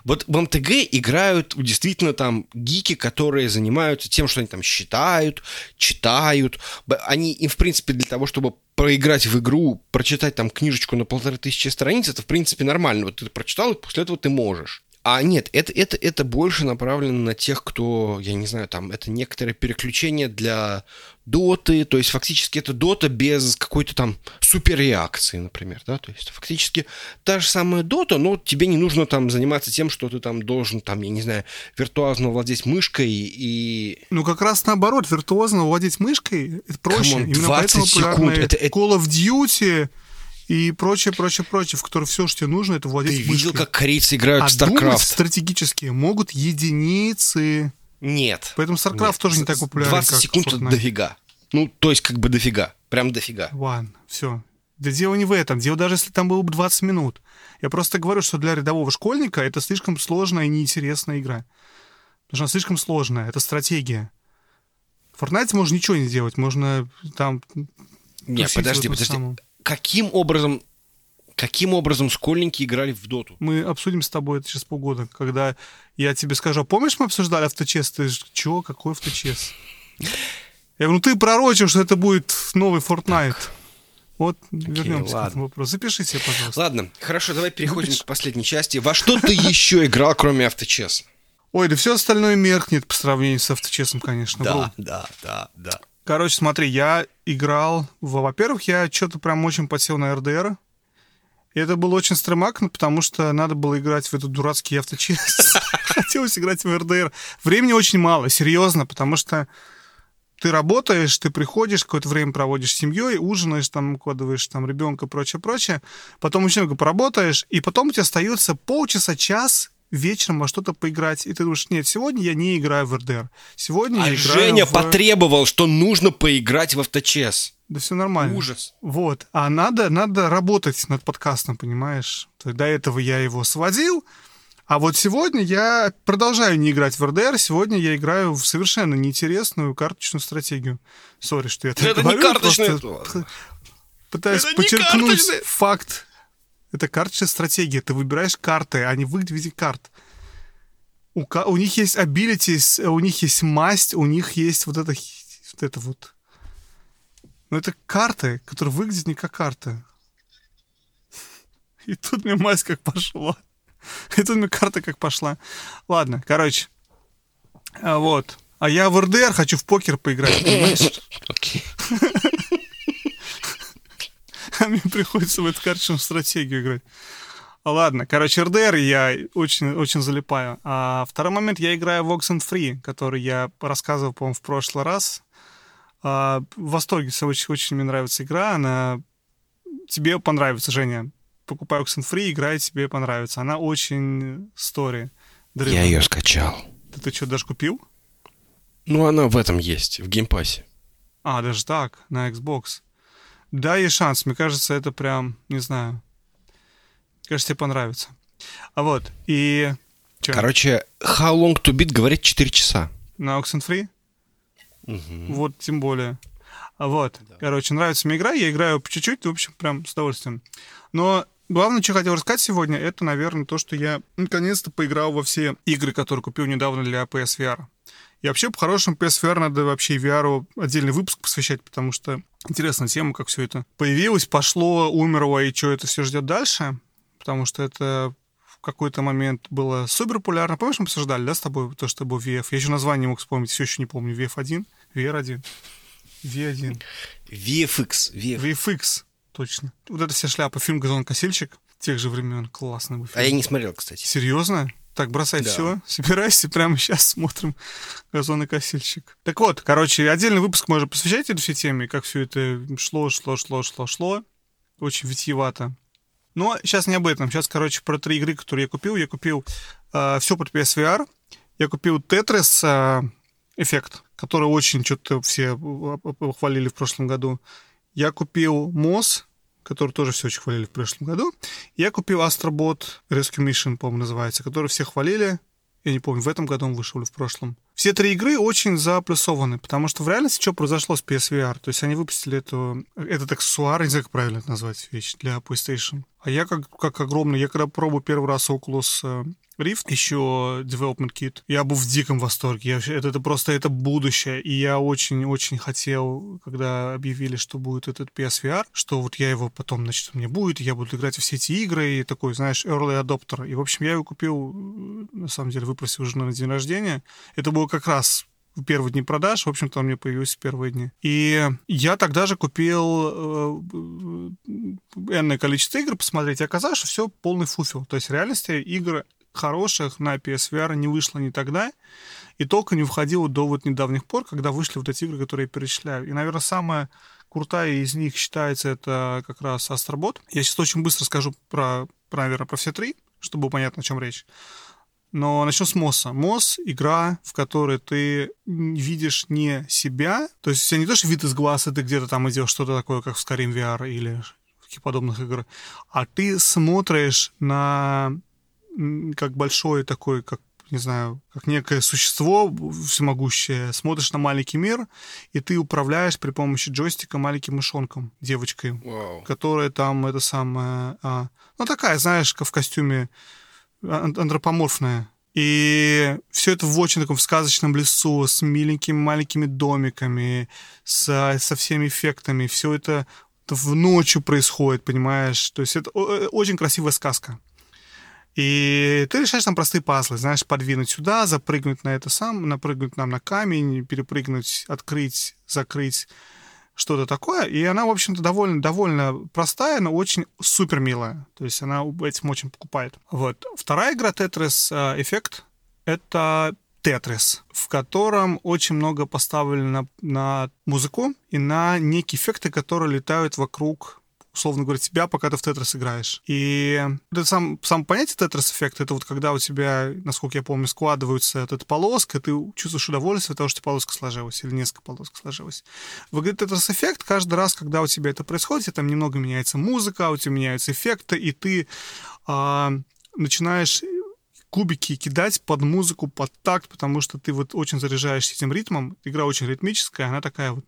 Вот в МТГ играют действительно там гики, которые занимаются тем, что они там считают, читают. Они им, в принципе, для того, чтобы проиграть в игру, прочитать там книжечку на полторы тысячи страниц, это, в принципе, нормально. Вот ты прочитал, и после этого ты можешь. А нет, это, это, это больше направлено на тех, кто, я не знаю, там, это некоторое переключение для доты, то есть фактически это дота без какой-то там суперреакции, например, да, то есть фактически та же самая дота, но тебе не нужно там заниматься тем, что ты там должен, там, я не знаю, виртуозно владеть мышкой и... Ну, как раз наоборот, виртуозно владеть мышкой, это проще. Come on, 20 секунд, это, это... Call of Duty, и прочее, прочее, прочее, в котором все, что тебе нужно, это владеть Ты видел, как корейцы играют а в StarCraft? Стратегически могут единицы. Нет. Поэтому StarCraft нет. тоже не так популярен, 20 как секунд это дофига. Ну, то есть как бы дофига. Прям дофига. Ладно, все. Да дело не в этом. Дело даже если там было бы 20 минут. Я просто говорю, что для рядового школьника это слишком сложная и неинтересная игра. Потому что она слишком сложная. Это стратегия. В Fortnite можно ничего не делать. Можно там... Нет, подожди, подожди. Самом каким образом Каким образом школьники играли в доту? Мы обсудим с тобой это через полгода, когда я тебе скажу, «А помнишь, мы обсуждали авточес? Ты же, чего, какой авточес? Я говорю, ну ты пророчил, что это будет новый Fortnite. Так. Вот, Окей, вернемся ладно. к этому вопросу. Запиши себе, пожалуйста. Ладно, хорошо, давай переходим Запиши. к последней части. Во что ты еще играл, кроме авточеса? Ой, да все остальное меркнет по сравнению с авточесом, конечно. Да, да, да, да. Короче, смотри, я играл... Во-первых, я что-то прям очень подсел на РДР. И это было очень стремакно, потому что надо было играть в этот дурацкий авточес. Хотелось играть в РДР. Времени очень мало, серьезно, потому что ты работаешь, ты приходишь, какое-то время проводишь с семьей, ужинаешь, там, укладываешь там ребенка, прочее, прочее. Потом еще немного поработаешь, и потом у тебя остается полчаса, час вечером во что-то поиграть, и ты думаешь, нет, сегодня я не играю в РДР. Сегодня а я играю Женя в... потребовал, что нужно поиграть в авточес. Да все нормально. Ужас. Вот. А надо, надо работать над подкастом, понимаешь? То есть до этого я его сводил, а вот сегодня я продолжаю не играть в РДР, сегодня я играю в совершенно неинтересную карточную стратегию. Сори, что я так Это говорю. не карточная. Пытаюсь Это подчеркнуть факт это карточная стратегия. Ты выбираешь карты, они выглядят в виде карт. У, у них есть abilities, у них есть масть, у них есть вот это вот. Это вот. Но это карты, которые выглядят не как карты. И тут мне масть как пошла. И тут мне карта как пошла. Ладно, короче. А, вот. А я в РДР хочу в покер поиграть, понимаешь? Окей. а мне приходится в эту карточную стратегию играть. Ладно, короче, РДР я очень, очень залипаю. А второй момент, я играю в Oxenfree, который я рассказывал, по-моему, в прошлый раз. А, в восторге, очень, очень мне нравится игра, она... Тебе понравится, Женя. Покупай Oxenfree, играй, тебе понравится. Она очень story. Я ее скачал. Ты, ты что, даже купил? Ну, она в этом есть, в Game Pass е. А, даже так, на Xbox. Да, есть шанс. Мне кажется, это прям, не знаю. Кажется, тебе понравится. А вот, и... Чё? Короче, How Long To Beat говорит 4 часа. На Oxenfree? Угу. Вот, тем более. А вот, да. короче, нравится мне игра, я играю по чуть-чуть, в общем, прям с удовольствием. Но главное, что хотел рассказать сегодня, это, наверное, то, что я наконец-то поиграл во все игры, которые купил недавно для PSVR. И вообще, по-хорошему, PSVR надо вообще VR отдельный выпуск посвящать, потому что интересная тема, как все это появилось, пошло, умерло, и что это все ждет дальше. Потому что это в какой-то момент было супер популярно. Помнишь, мы обсуждали, да, с тобой, то, что был VF? Я еще название не мог вспомнить, все еще не помню. VF1? VR1? V1. VFX. VF. VFX, точно. Вот это вся шляпа, фильм «Газон-косильщик» тех же времен. Классный был фильм. А я не смотрел, кстати. Серьезно? Так, бросай Да. все, собирайся, прямо сейчас смотрим газонокосильщик. Так вот, короче, отдельный выпуск можно посвящать этой всей теме, как все это шло, шло, шло, шло, шло. Очень витиевато. Но сейчас не об этом. Сейчас, короче, про три игры, которые я купил. Я купил все под PSVR. Я купил Tetris э, Эффект, который очень что-то все э, хвалили в прошлом году. Я купил МОС, который тоже все очень хвалили в прошлом году. Я купил Astrobot Rescue Mission, по-моему, называется, который все хвалили. Я не помню, в этом году он вышел или в прошлом. Все три игры очень заплюсованы, потому что в реальности что произошло с PSVR? То есть они выпустили эту, этот аксессуар, не знаю, как правильно это назвать вещь, для PlayStation. А я как, как огромный, я когда пробую первый раз Oculus э, Rift, еще Development Kit, я был в диком восторге. Я, это, это просто это будущее. И я очень-очень хотел, когда объявили, что будет этот PSVR, что вот я его потом, значит, меня будет, я буду играть во все эти игры, и такой, знаешь, early adopter. И, в общем, я его купил, э, на самом деле, выпросил уже на день рождения. Это было как раз в первые дни продаж, в общем-то, он мне появился в первые дни. И я тогда же купил э, энное количество игр посмотреть, и оказалось, что все полный фуфел. То есть в реальности игр хороших на PSVR не вышло ни тогда, и только не входило до вот недавних пор, когда вышли вот эти игры, которые я перечисляю. И, наверное, самая крутая из них считается это как раз Astrobot. Я сейчас очень быстро скажу про, про, наверное, про все три, чтобы было понятно, о чем речь. Но начну с МОСа. МОС — игра, в которой ты видишь не себя, то есть у тебя не то, что вид из глаз, и ты где-то там идешь что-то такое, как в Skyrim VR или таких подобных игр, а ты смотришь на как большой такой, как не знаю, как некое существо всемогущее, смотришь на маленький мир, и ты управляешь при помощи джойстика маленьким мышонком, девочкой, Вау. которая там это самое... а, ну, такая, знаешь, в костюме ан- антропоморфная. И все это в очень таком сказочном лесу, с миленькими маленькими домиками, со, со всеми эффектами. Все это в ночью происходит, понимаешь? То есть это э, очень красивая сказка. И ты решаешь там простые пазлы, знаешь, подвинуть сюда, запрыгнуть на это сам, напрыгнуть нам на камень, перепрыгнуть, открыть, закрыть, что-то такое. И она, в общем-то, довольно, довольно простая, но очень супер милая. То есть она этим очень покупает. Вот. Вторая игра Tetris э, Effect — это Тетрис, в котором очень много поставлено на музыку и на некие эффекты, которые летают вокруг условно говоря, тебя, пока ты в Тетрис играешь. И это сам, сам понятие Тетрис-эффект, это вот когда у тебя, насколько я помню, складывается эта полоска, ты чувствуешь удовольствие от того, что полоска сложилась, или несколько полосок сложилось. В игре Тетрис-эффект каждый раз, когда у тебя это происходит, там немного меняется музыка, у тебя меняются эффекты, и ты а, начинаешь кубики кидать под музыку, под такт, потому что ты вот очень заряжаешься этим ритмом. Игра очень ритмическая, она такая вот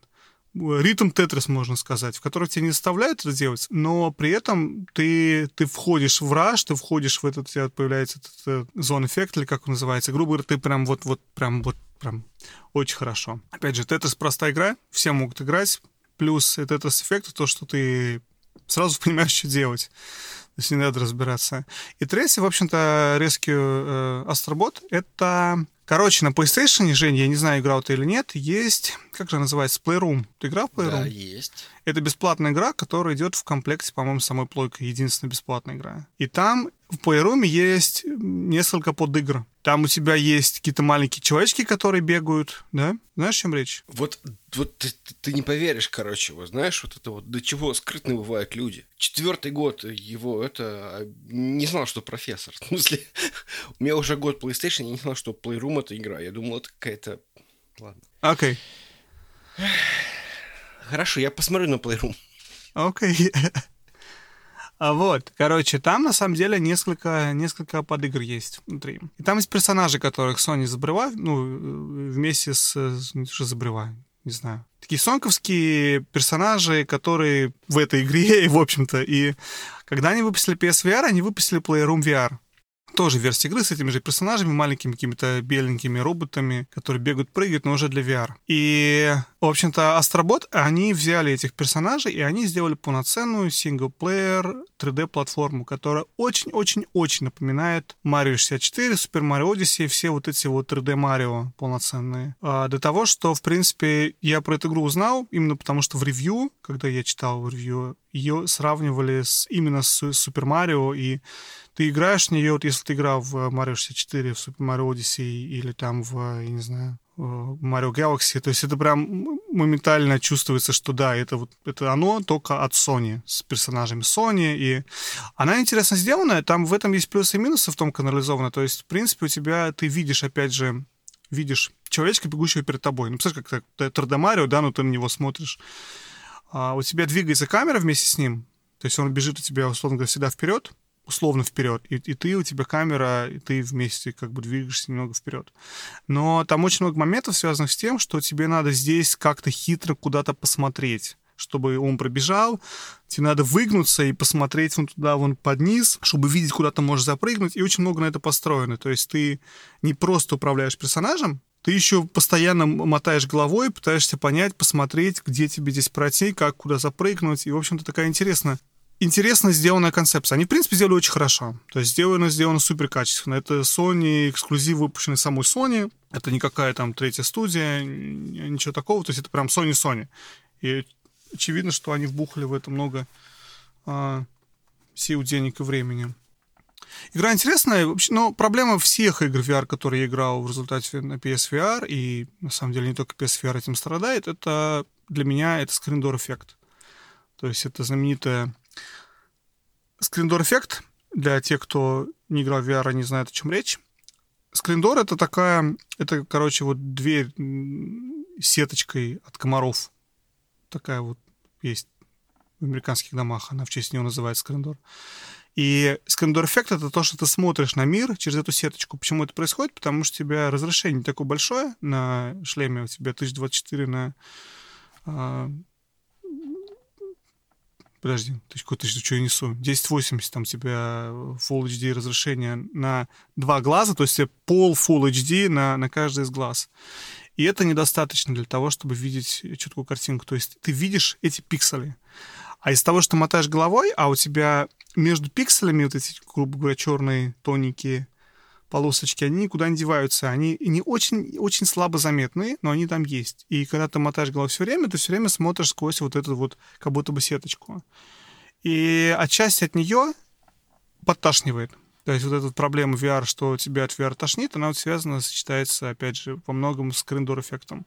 ритм тетрис, можно сказать, в который тебя не заставляют это делать, но при этом ты, ты входишь в раш, ты входишь в этот, у тебя появляется этот зон эффект, или как он называется, грубо говоря, ты прям вот, вот, прям вот, прям очень хорошо. Опять же, тетрис простая игра, все могут играть, плюс тетрис эффект, то, что ты сразу понимаешь, что делать. То есть не надо разбираться. И третий, в общем-то, Rescue э, Astrobot — это Короче, на PlayStation, Жень, я не знаю, играл ты или нет, есть, как же называется, Playroom. Ты играл в Playroom? Да, есть. Это бесплатная игра, которая идет в комплекте, по-моему, с самой плойкой. Единственная бесплатная игра. И там в Playroom есть несколько подигр. Там у тебя есть какие-то маленькие человечки, которые бегают, да? Знаешь, о чем речь? Вот, вот ты, ты не поверишь, короче, вот знаешь, вот это вот, до чего скрытны бывают люди. Четвертый год его, это, не знал, что профессор. В смысле, у меня уже год PlayStation, я не знал, что Playroom это игра. Я думал, это какая-то... Ладно. Окей. Okay. Хорошо, я посмотрю на Playroom. Окей. Okay. А вот, короче, там на самом деле несколько, несколько подыгр есть внутри. И там есть персонажи, которых Sony изобрела, ну, вместе с... Не что изобрела, не знаю. Такие сонковские персонажи, которые в этой игре, в общем-то, и когда они выпустили PSVR, они выпустили Playroom VR. тоже версия игры с этими же персонажами, маленькими какими-то беленькими роботами, которые бегают, прыгают, но уже для VR. И, в общем-то, Астробот, они взяли этих персонажей, и они сделали полноценную синглплеер 3D-платформу, которая очень-очень-очень напоминает Mario 64, Super Mario Odyssey, все вот эти вот 3D Марио полноценные. А, до того, что, в принципе, я про эту игру узнал именно потому, что в ревью, когда я читал ревью, ее сравнивали с, именно с Super Mario и ты играешь в нее, вот если ты играл в Mario 64, в Super Mario Odyssey или там в, я не знаю, Mario Galaxy, то есть это прям моментально чувствуется, что да, это вот это оно только от Sony, с персонажами Sony, и она интересно сделана, там в этом есть плюсы и минусы в том канализовано, то есть, в принципе, у тебя, ты видишь, опять же, видишь человечка, бегущего перед тобой. Ну, представляешь, как это 3D Марио, да, но ты на него смотришь. А у тебя двигается камера вместе с ним, то есть он бежит у тебя, условно говоря, всегда вперед, условно вперед, и, и ты, у тебя камера, и ты вместе как бы двигаешься немного вперед. Но там очень много моментов, связанных с тем, что тебе надо здесь как-то хитро куда-то посмотреть чтобы он пробежал, тебе надо выгнуться и посмотреть вон туда, вон под низ, чтобы видеть, куда ты можешь запрыгнуть, и очень много на это построено. То есть ты не просто управляешь персонажем, ты еще постоянно мотаешь головой, пытаешься понять, посмотреть, где тебе здесь пройти, как куда запрыгнуть. И, в общем-то, такая интересная интересно сделанная концепция. Они, в принципе, сделали очень хорошо. То есть сделано, сделано супер качественно. Это Sony, эксклюзив, выпущенный самой Sony. Это не какая там третья студия, ничего такого. То есть это прям Sony-Sony. И очевидно, что они вбухали в это много а, сил, денег и времени. Игра интересная, вообще, но проблема всех игр VR, которые я играл в результате на PSVR, и на самом деле не только PSVR этим страдает, это для меня это скриндор эффект. То есть это знаменитая Скриндор эффект, для тех, кто не играл в VR, не знает, о чем речь. Скриндор это такая, это, короче, вот дверь сеточкой от комаров. Такая вот есть в американских домах, она в честь нее называется скриндор. И скриндор эффект это то, что ты смотришь на мир через эту сеточку. Почему это происходит? Потому что у тебя разрешение такое большое на шлеме, у тебя 1024 на а, подожди, ты какой-то что я несу? 1080 там тебя Full HD разрешение на два глаза, то есть пол Full HD на, на каждый из глаз. И это недостаточно для того, чтобы видеть четкую картинку. То есть ты видишь эти пиксели. А из того, что мотаешь головой, а у тебя между пикселями вот эти, грубо говоря, черные, тоненькие полосочки, они никуда не деваются. Они не очень, очень слабо заметные, но они там есть. И когда ты мотаешь голову все время, ты все время смотришь сквозь вот эту вот как будто бы сеточку. И отчасти от нее подташнивает. То есть вот эта проблема VR, что тебя от VR тошнит, она вот связана, сочетается, опять же, во многом с крендор-эффектом.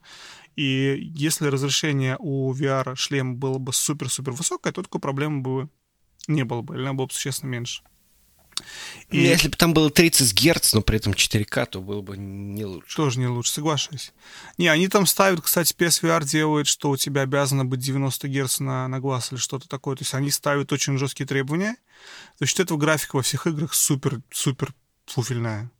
И если разрешение у VR-шлема было бы супер-супер высокое, то такой проблемы бы не было бы, или она была бы существенно меньше. И... Если бы там было 30 Гц, но при этом 4К, то было бы не лучше. Тоже не лучше, соглашусь. Не, они там ставят, кстати, PSVR делает, что у тебя обязано быть 90 Гц на, на глаз или что-то такое. То есть они ставят очень жесткие требования. За счет этого графика во всех играх супер-супер фуфельная.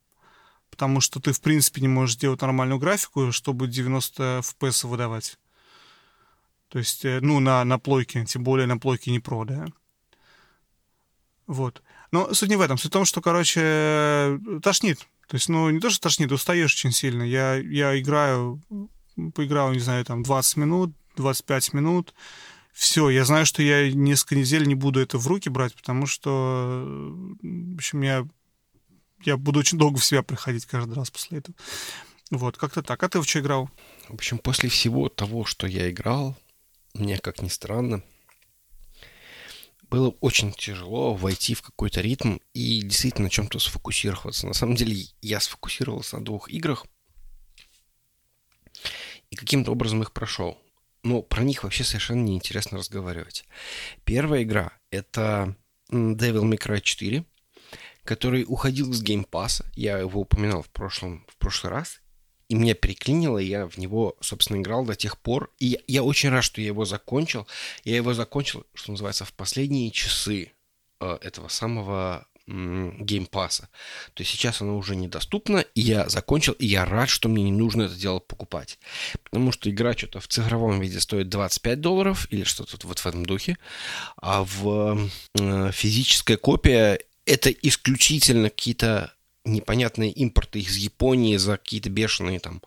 Потому что ты, в принципе, не можешь сделать нормальную графику, чтобы 90 FPS выдавать. То есть, э, ну, на, на плойке, тем более на плойке не про, да. Вот. Но суть не в этом. Суть в том, что, короче, тошнит. То есть, ну, не то, что тошнит, устаешь очень сильно. Я, я играю, поиграл, не знаю, там, 20 минут, 25 минут. Все, я знаю, что я несколько недель не буду это в руки брать, потому что, в общем, я, я буду очень долго в себя приходить каждый раз после этого. Вот, как-то так. А ты в что играл? В общем, после всего того, что я играл, мне, как ни странно, было очень тяжело войти в какой-то ритм и действительно на чем-то сфокусироваться. На самом деле я сфокусировался на двух играх и каким-то образом их прошел. Но про них вообще совершенно неинтересно разговаривать. Первая игра — это Devil May Cry 4, который уходил с Game Pass а. Я его упоминал в, прошлом, в прошлый раз и меня переклинило, и я в него, собственно, играл до тех пор. И я очень рад, что я его закончил. Я его закончил, что называется, в последние часы э, этого самого Game Pass а. То есть сейчас оно уже недоступно, и я закончил, и я рад, что мне не нужно это дело покупать. Потому что игра что-то в цифровом виде стоит 25 долларов или что-то вот в этом духе, а в э, физическая копия это исключительно какие-то непонятные импорты из Японии за какие-то бешеные там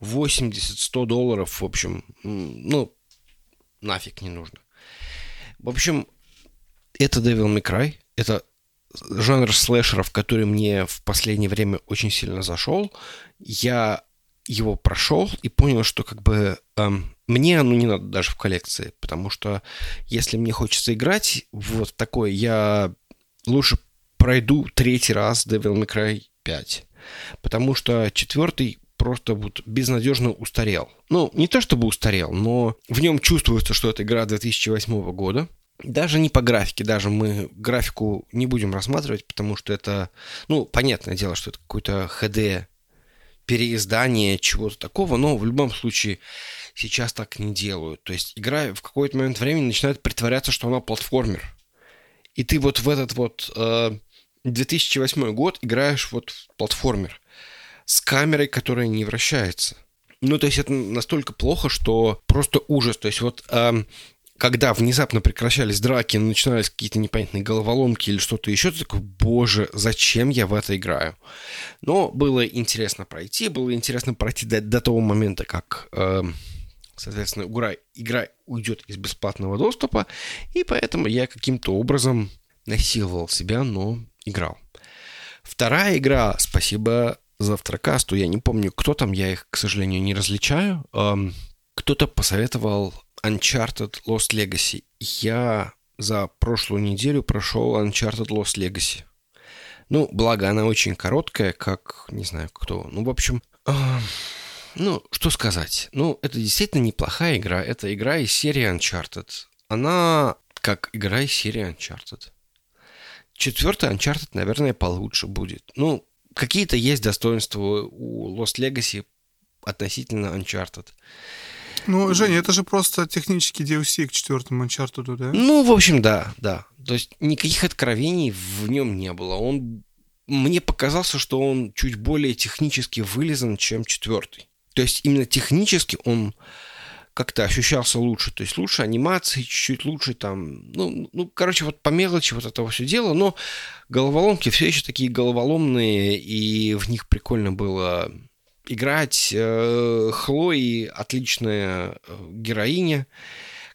80-100 долларов, в общем, ну, нафиг не нужно. В общем, это Devil May Cry, это жанр слэшеров, который мне в последнее время очень сильно зашел. Я его прошел и понял, что как бы эм, мне оно не надо даже в коллекции, потому что если мне хочется играть вот такое, я лучше пройду третий раз Devil May Cry 5. Потому что четвертый просто вот безнадежно устарел. Ну, не то чтобы устарел, но в нем чувствуется, что это игра 2008 года. Даже не по графике, даже мы графику не будем рассматривать, потому что это, ну, понятное дело, что это какой-то HD переиздание чего-то такого, но в любом случае сейчас так не делают. То есть игра в какой-то момент времени начинает притворяться, что она платформер. И ты вот в этот вот э, 2008 год играешь вот в платформер с камерой, которая не вращается. Ну, то есть это настолько плохо, что просто ужас. То есть вот эм, когда внезапно прекращались драки, начинались какие-то непонятные головоломки или что-то еще, ты такой, боже, зачем я в это играю? Но было интересно пройти, было интересно пройти до, до того момента, как, э, соответственно, игра, игра уйдет из бесплатного доступа, и поэтому я каким-то образом насиловал себя, но играл. Вторая игра, спасибо завтракасту, я не помню, кто там, я их, к сожалению, не различаю. Эм, кто-то посоветовал Uncharted Lost Legacy. Я за прошлую неделю прошел Uncharted Lost Legacy. Ну, благо, она очень короткая, как, не знаю, кто. Ну, в общем, э, ну, что сказать. Ну, это действительно неплохая игра. Это игра из серии Uncharted. Она как игра из серии Uncharted. Четвертый Uncharted, наверное, получше будет. Ну, какие-то есть достоинства у Lost Legacy относительно Uncharted. Ну, Женя, это же просто технический DLC к четвертому Uncharted, да? Ну, в общем, да, да. То есть никаких откровений в нем не было. Он мне показался, что он чуть более технически вылезан, чем четвертый. То есть именно технически он как-то ощущался лучше. То есть лучше анимации, чуть-чуть лучше там... Ну, ну, короче, вот по мелочи вот этого все дело. Но головоломки все еще такие головоломные, и в них прикольно было играть. Э, Хлои отличная э, героиня.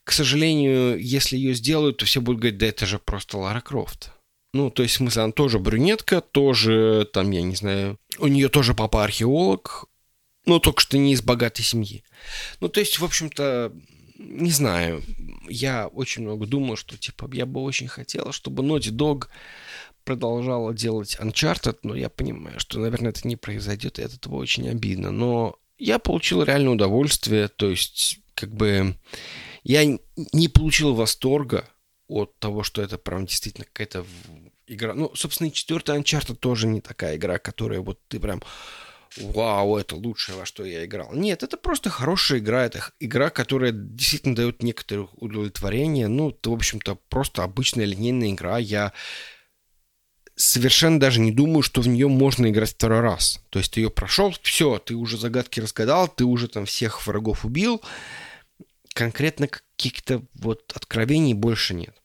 К сожалению, если ее сделают, то все будут говорить, да это же просто Лара Крофт. Ну, то есть, в смысле, она тоже брюнетка, тоже, там, я не знаю, у нее тоже папа археолог, но только что не из богатой семьи. Ну, то есть, в общем-то, не знаю, я очень много думал, что, типа, я бы очень хотел, чтобы Naughty Dog продолжала делать Uncharted, но я понимаю, что, наверное, это не произойдет, и от этого очень обидно. Но я получил реальное удовольствие, то есть, как бы, я не получил восторга от того, что это прям действительно какая-то игра. Ну, собственно, и четвертая Uncharted тоже не такая игра, которая вот ты прям вау, это лучшее, во что я играл. Нет, это просто хорошая игра. Это игра, которая действительно дает некоторое удовлетворение. Ну, это, в общем-то, просто обычная линейная игра. Я совершенно даже не думаю, что в нее можно играть второй раз. То есть ты ее прошел, все, ты уже загадки разгадал, ты уже там всех врагов убил. Конкретно каких-то вот откровений больше нет.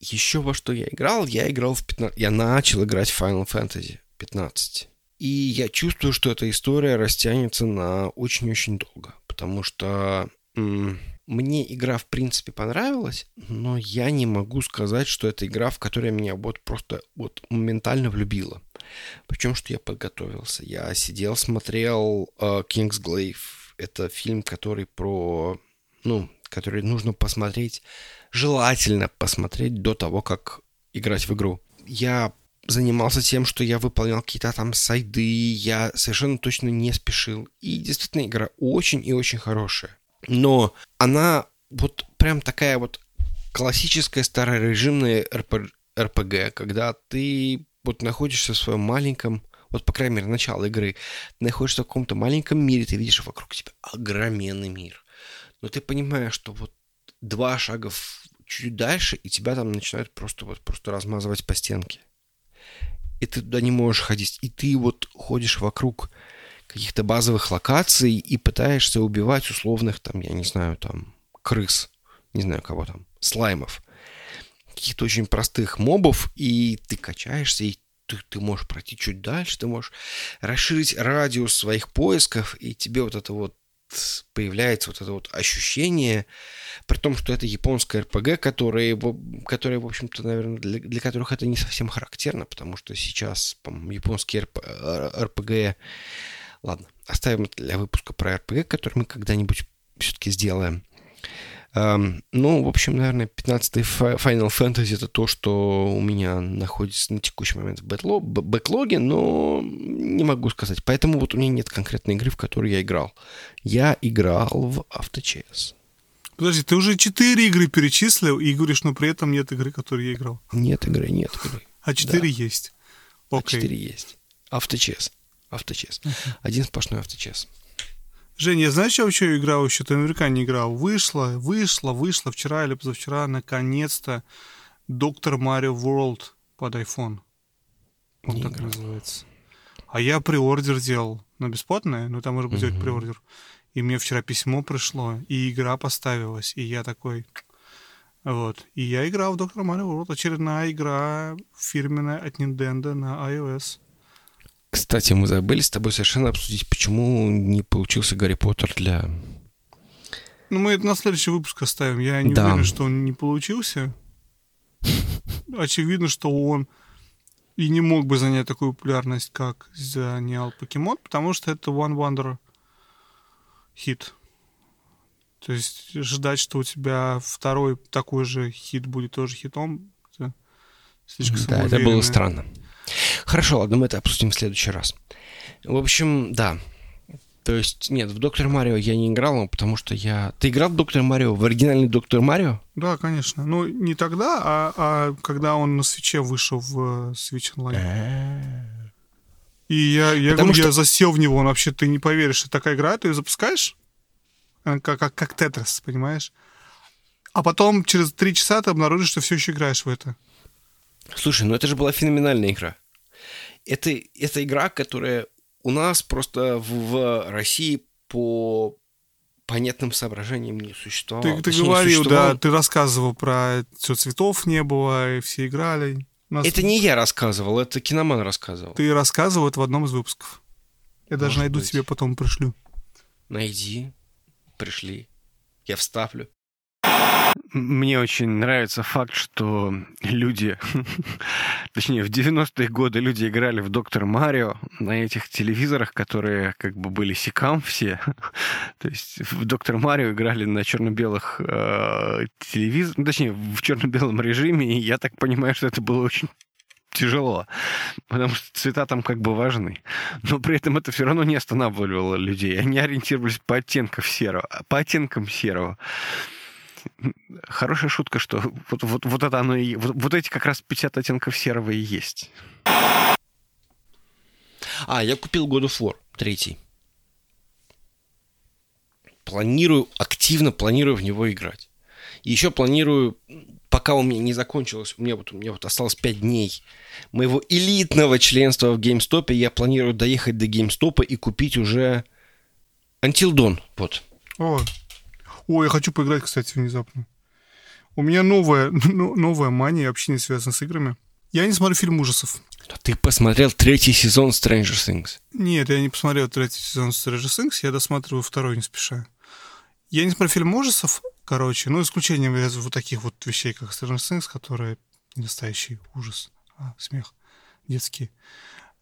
Еще во что я играл? Я играл в 15... Я начал играть в Final Fantasy 15. И я чувствую, что эта история растянется на очень-очень долго, потому что м- мне игра в принципе понравилась, но я не могу сказать, что это игра, в которой меня вот просто вот моментально влюбила. Причем, что я подготовился. Я сидел, смотрел uh, King's Glaive. Это фильм, который про... Ну, который нужно посмотреть, желательно посмотреть до того, как играть в игру. Я занимался тем, что я выполнял какие-то там сайды, я совершенно точно не спешил. И действительно игра очень и очень хорошая. Но она вот прям такая вот классическая старорежимная РПГ, когда ты вот находишься в своем маленьком, вот по крайней мере начало игры, ты находишься в каком-то маленьком мире, ты видишь вокруг тебя огроменный мир. Но ты понимаешь, что вот два шага чуть дальше, и тебя там начинают просто вот просто размазывать по стенке и ты туда не можешь ходить. И ты вот ходишь вокруг каких-то базовых локаций и пытаешься убивать условных, там, я не знаю, там, крыс, не знаю кого там, слаймов. каких-то очень простых мобов, и ты качаешься, и ты, ты можешь пройти чуть дальше, ты можешь расширить радиус своих поисков, и тебе вот это вот появляется вот это вот ощущение, при том, что это японская РПГ, которые, которые в общем-то, наверное, для, для которых это не совсем характерно, потому что сейчас, по-моему, японские РП, РПГ... Ладно, оставим это для выпуска про РПГ, который мы когда-нибудь все-таки сделаем. Um, ну, в общем, наверное, 15-й Final Fantasy это то, что у меня находится на текущий момент в бэклоге, но не могу сказать. Поэтому вот у меня нет конкретной игры, в которую я играл. Я играл в авточес. Подожди, ты уже 4 игры перечислил и говоришь, но при этом нет игры, которую я играл. Нет игры, нет игры. А 4 да. есть. Okay. А 4 есть. Авточес. Авточес. Uh-huh. Один сплошной авточес. Женя, знаешь, я вообще играл еще? Ты наверняка не играл. Вышла, вышла, вышла вчера или позавчера, наконец-то, Доктор Марио World под iPhone. Он не так играл. называется. А я приордер делал. Ну, бесплатное, но там можно будет сделать приордер. И мне вчера письмо пришло, и игра поставилась. И я такой... Вот. И я играл в Доктор Марио World. Очередная игра фирменная от Nintendo на iOS. Кстати, мы забыли с тобой совершенно обсудить, почему не получился Гарри Поттер для... Ну, мы это на следующий выпуск оставим. Я не да. уверен, что он не получился. Очевидно, что он и не мог бы занять такую популярность, как занял Покемон, потому что это One Wonder хит. То есть ждать, что у тебя второй такой же хит будет тоже хитом, это слишком Да, это было странно. Хорошо, ладно, мы это обсудим в следующий раз. В общем, да. То есть, нет, в Доктор Марио я не играл, потому что я... Ты играл в Доктор Марио, в оригинальный Доктор Марио? Да, конечно. Ну, не тогда, а, а когда он на свече вышел в э, Switch Online. А. И я, я, говорю, что... я засел в него, он вообще, ты не поверишь, такая игра, ты ее запускаешь, э, как, как, как Тетрис, понимаешь? А потом через три часа ты обнаружишь, что все еще играешь в это. Слушай, ну это же была феноменальная игра. Это, это игра, которая у нас просто в, в России по понятным соображениям не существовало. Ты, ты говорил, да, ты рассказывал про что цветов не было, и все играли. Нас... Это не я рассказывал, это киноман рассказывал. Ты рассказывал это в одном из выпусков. Я даже найду быть. тебе потом пришлю. Найди, пришли, я вставлю. Мне очень нравится факт, что люди, точнее, в 90-е годы люди играли в Доктор Марио на этих телевизорах, которые как бы были секам все. То есть в Доктор Марио играли на черно-белых э, телевизорах, ну, точнее, в черно-белом режиме, и я так понимаю, что это было очень тяжело, потому что цвета там как бы важны. Но при этом это все равно не останавливало людей. Они ориентировались по оттенкам серого. По оттенкам серого хорошая шутка, что вот, вот, вот это оно и... Вот, вот эти как раз 50 оттенков серого и есть. А, я купил God of War третий. Планирую, активно планирую в него играть. И еще планирую, пока у меня не закончилось, у меня вот, у меня вот осталось 5 дней моего элитного членства в GameStop, я планирую доехать до GameStop и купить уже Until Dawn. Вот. О, о, я хочу поиграть, кстати, внезапно. У меня новая, новая мания вообще не связана с играми. Я не смотрю фильм ужасов. Но ты посмотрел третий сезон Stranger Things? Нет, я не посмотрел третий сезон Stranger Things, я досматриваю второй не спеша. Я не смотрю фильм ужасов, короче, ну, исключением вот таких вот вещей, как Stranger Things, которые не настоящий ужас, а смех детский.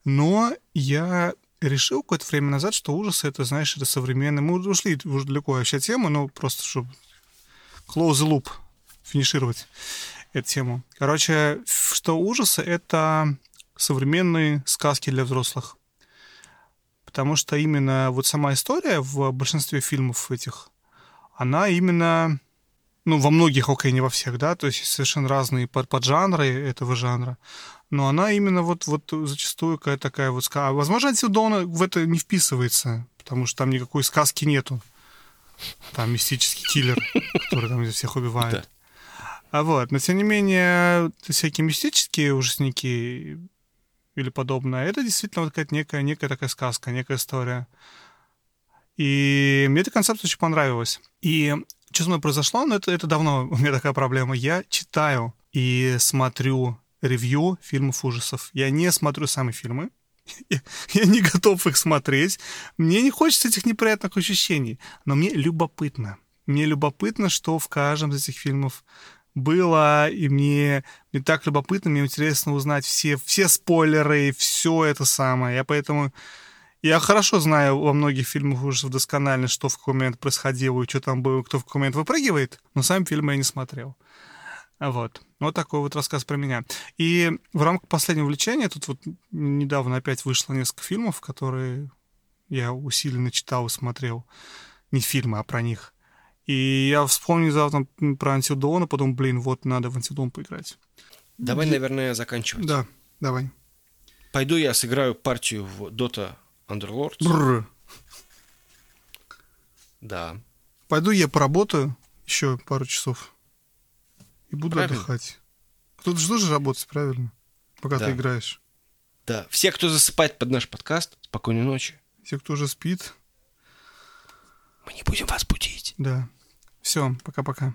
Но я решил какое-то время назад, что ужасы это, знаешь, это современные. Мы ушли уже далеко вообще от темы, но просто чтобы close the loop, финишировать эту тему. Короче, что ужасы — это современные сказки для взрослых. Потому что именно вот сама история в большинстве фильмов этих, она именно, ну, во многих, окей, не во всех, да, то есть совершенно разные под, поджанры этого жанра, но она именно вот, вот зачастую какая-то такая вот сказка. Возможно, Антидона в это не вписывается, потому что там никакой сказки нету. Там мистический киллер, который там всех убивает. А вот, но тем не менее, всякие мистические ужасники или подобное, это действительно вот какая-то некая, некая такая сказка, некая история. И мне эта концепция очень понравилась. И Что со мной произошло? Ну, это, это давно у меня такая проблема. Я читаю и смотрю ревью фильмов ужасов. Я не смотрю сами фильмы. Я, не готов их смотреть. Мне не хочется этих неприятных ощущений. Но мне любопытно. Мне любопытно, что в каждом из этих фильмов было, и мне, мне так любопытно, мне интересно узнать все, все спойлеры, все это самое. Я поэтому... Я хорошо знаю во многих фильмах ужасов досконально, что в какой момент происходило, и что там было, кто в какой момент выпрыгивает, но сам фильм я не смотрел. Вот. Вот такой вот рассказ про меня. И в рамках последнего увлечения, тут вот недавно опять вышло несколько фильмов, которые я усиленно читал и смотрел. Не фильмы, а про них. И я вспомнил завтра про Антидона, потом, блин, вот надо в Антидон поиграть. Давай, наверное, заканчивать. Да, давай. Пойду я сыграю партию в Dota Underlords. Бррр. Да. Пойду я поработаю еще пару часов. И буду Правильно. отдыхать. Кто-то же должен работать, правильно? Пока Да. ты играешь. Да. Все, кто засыпает под наш подкаст, спокойной ночи. Те, кто уже спит, Мы не будем вас будить. да. Все, пока-пока.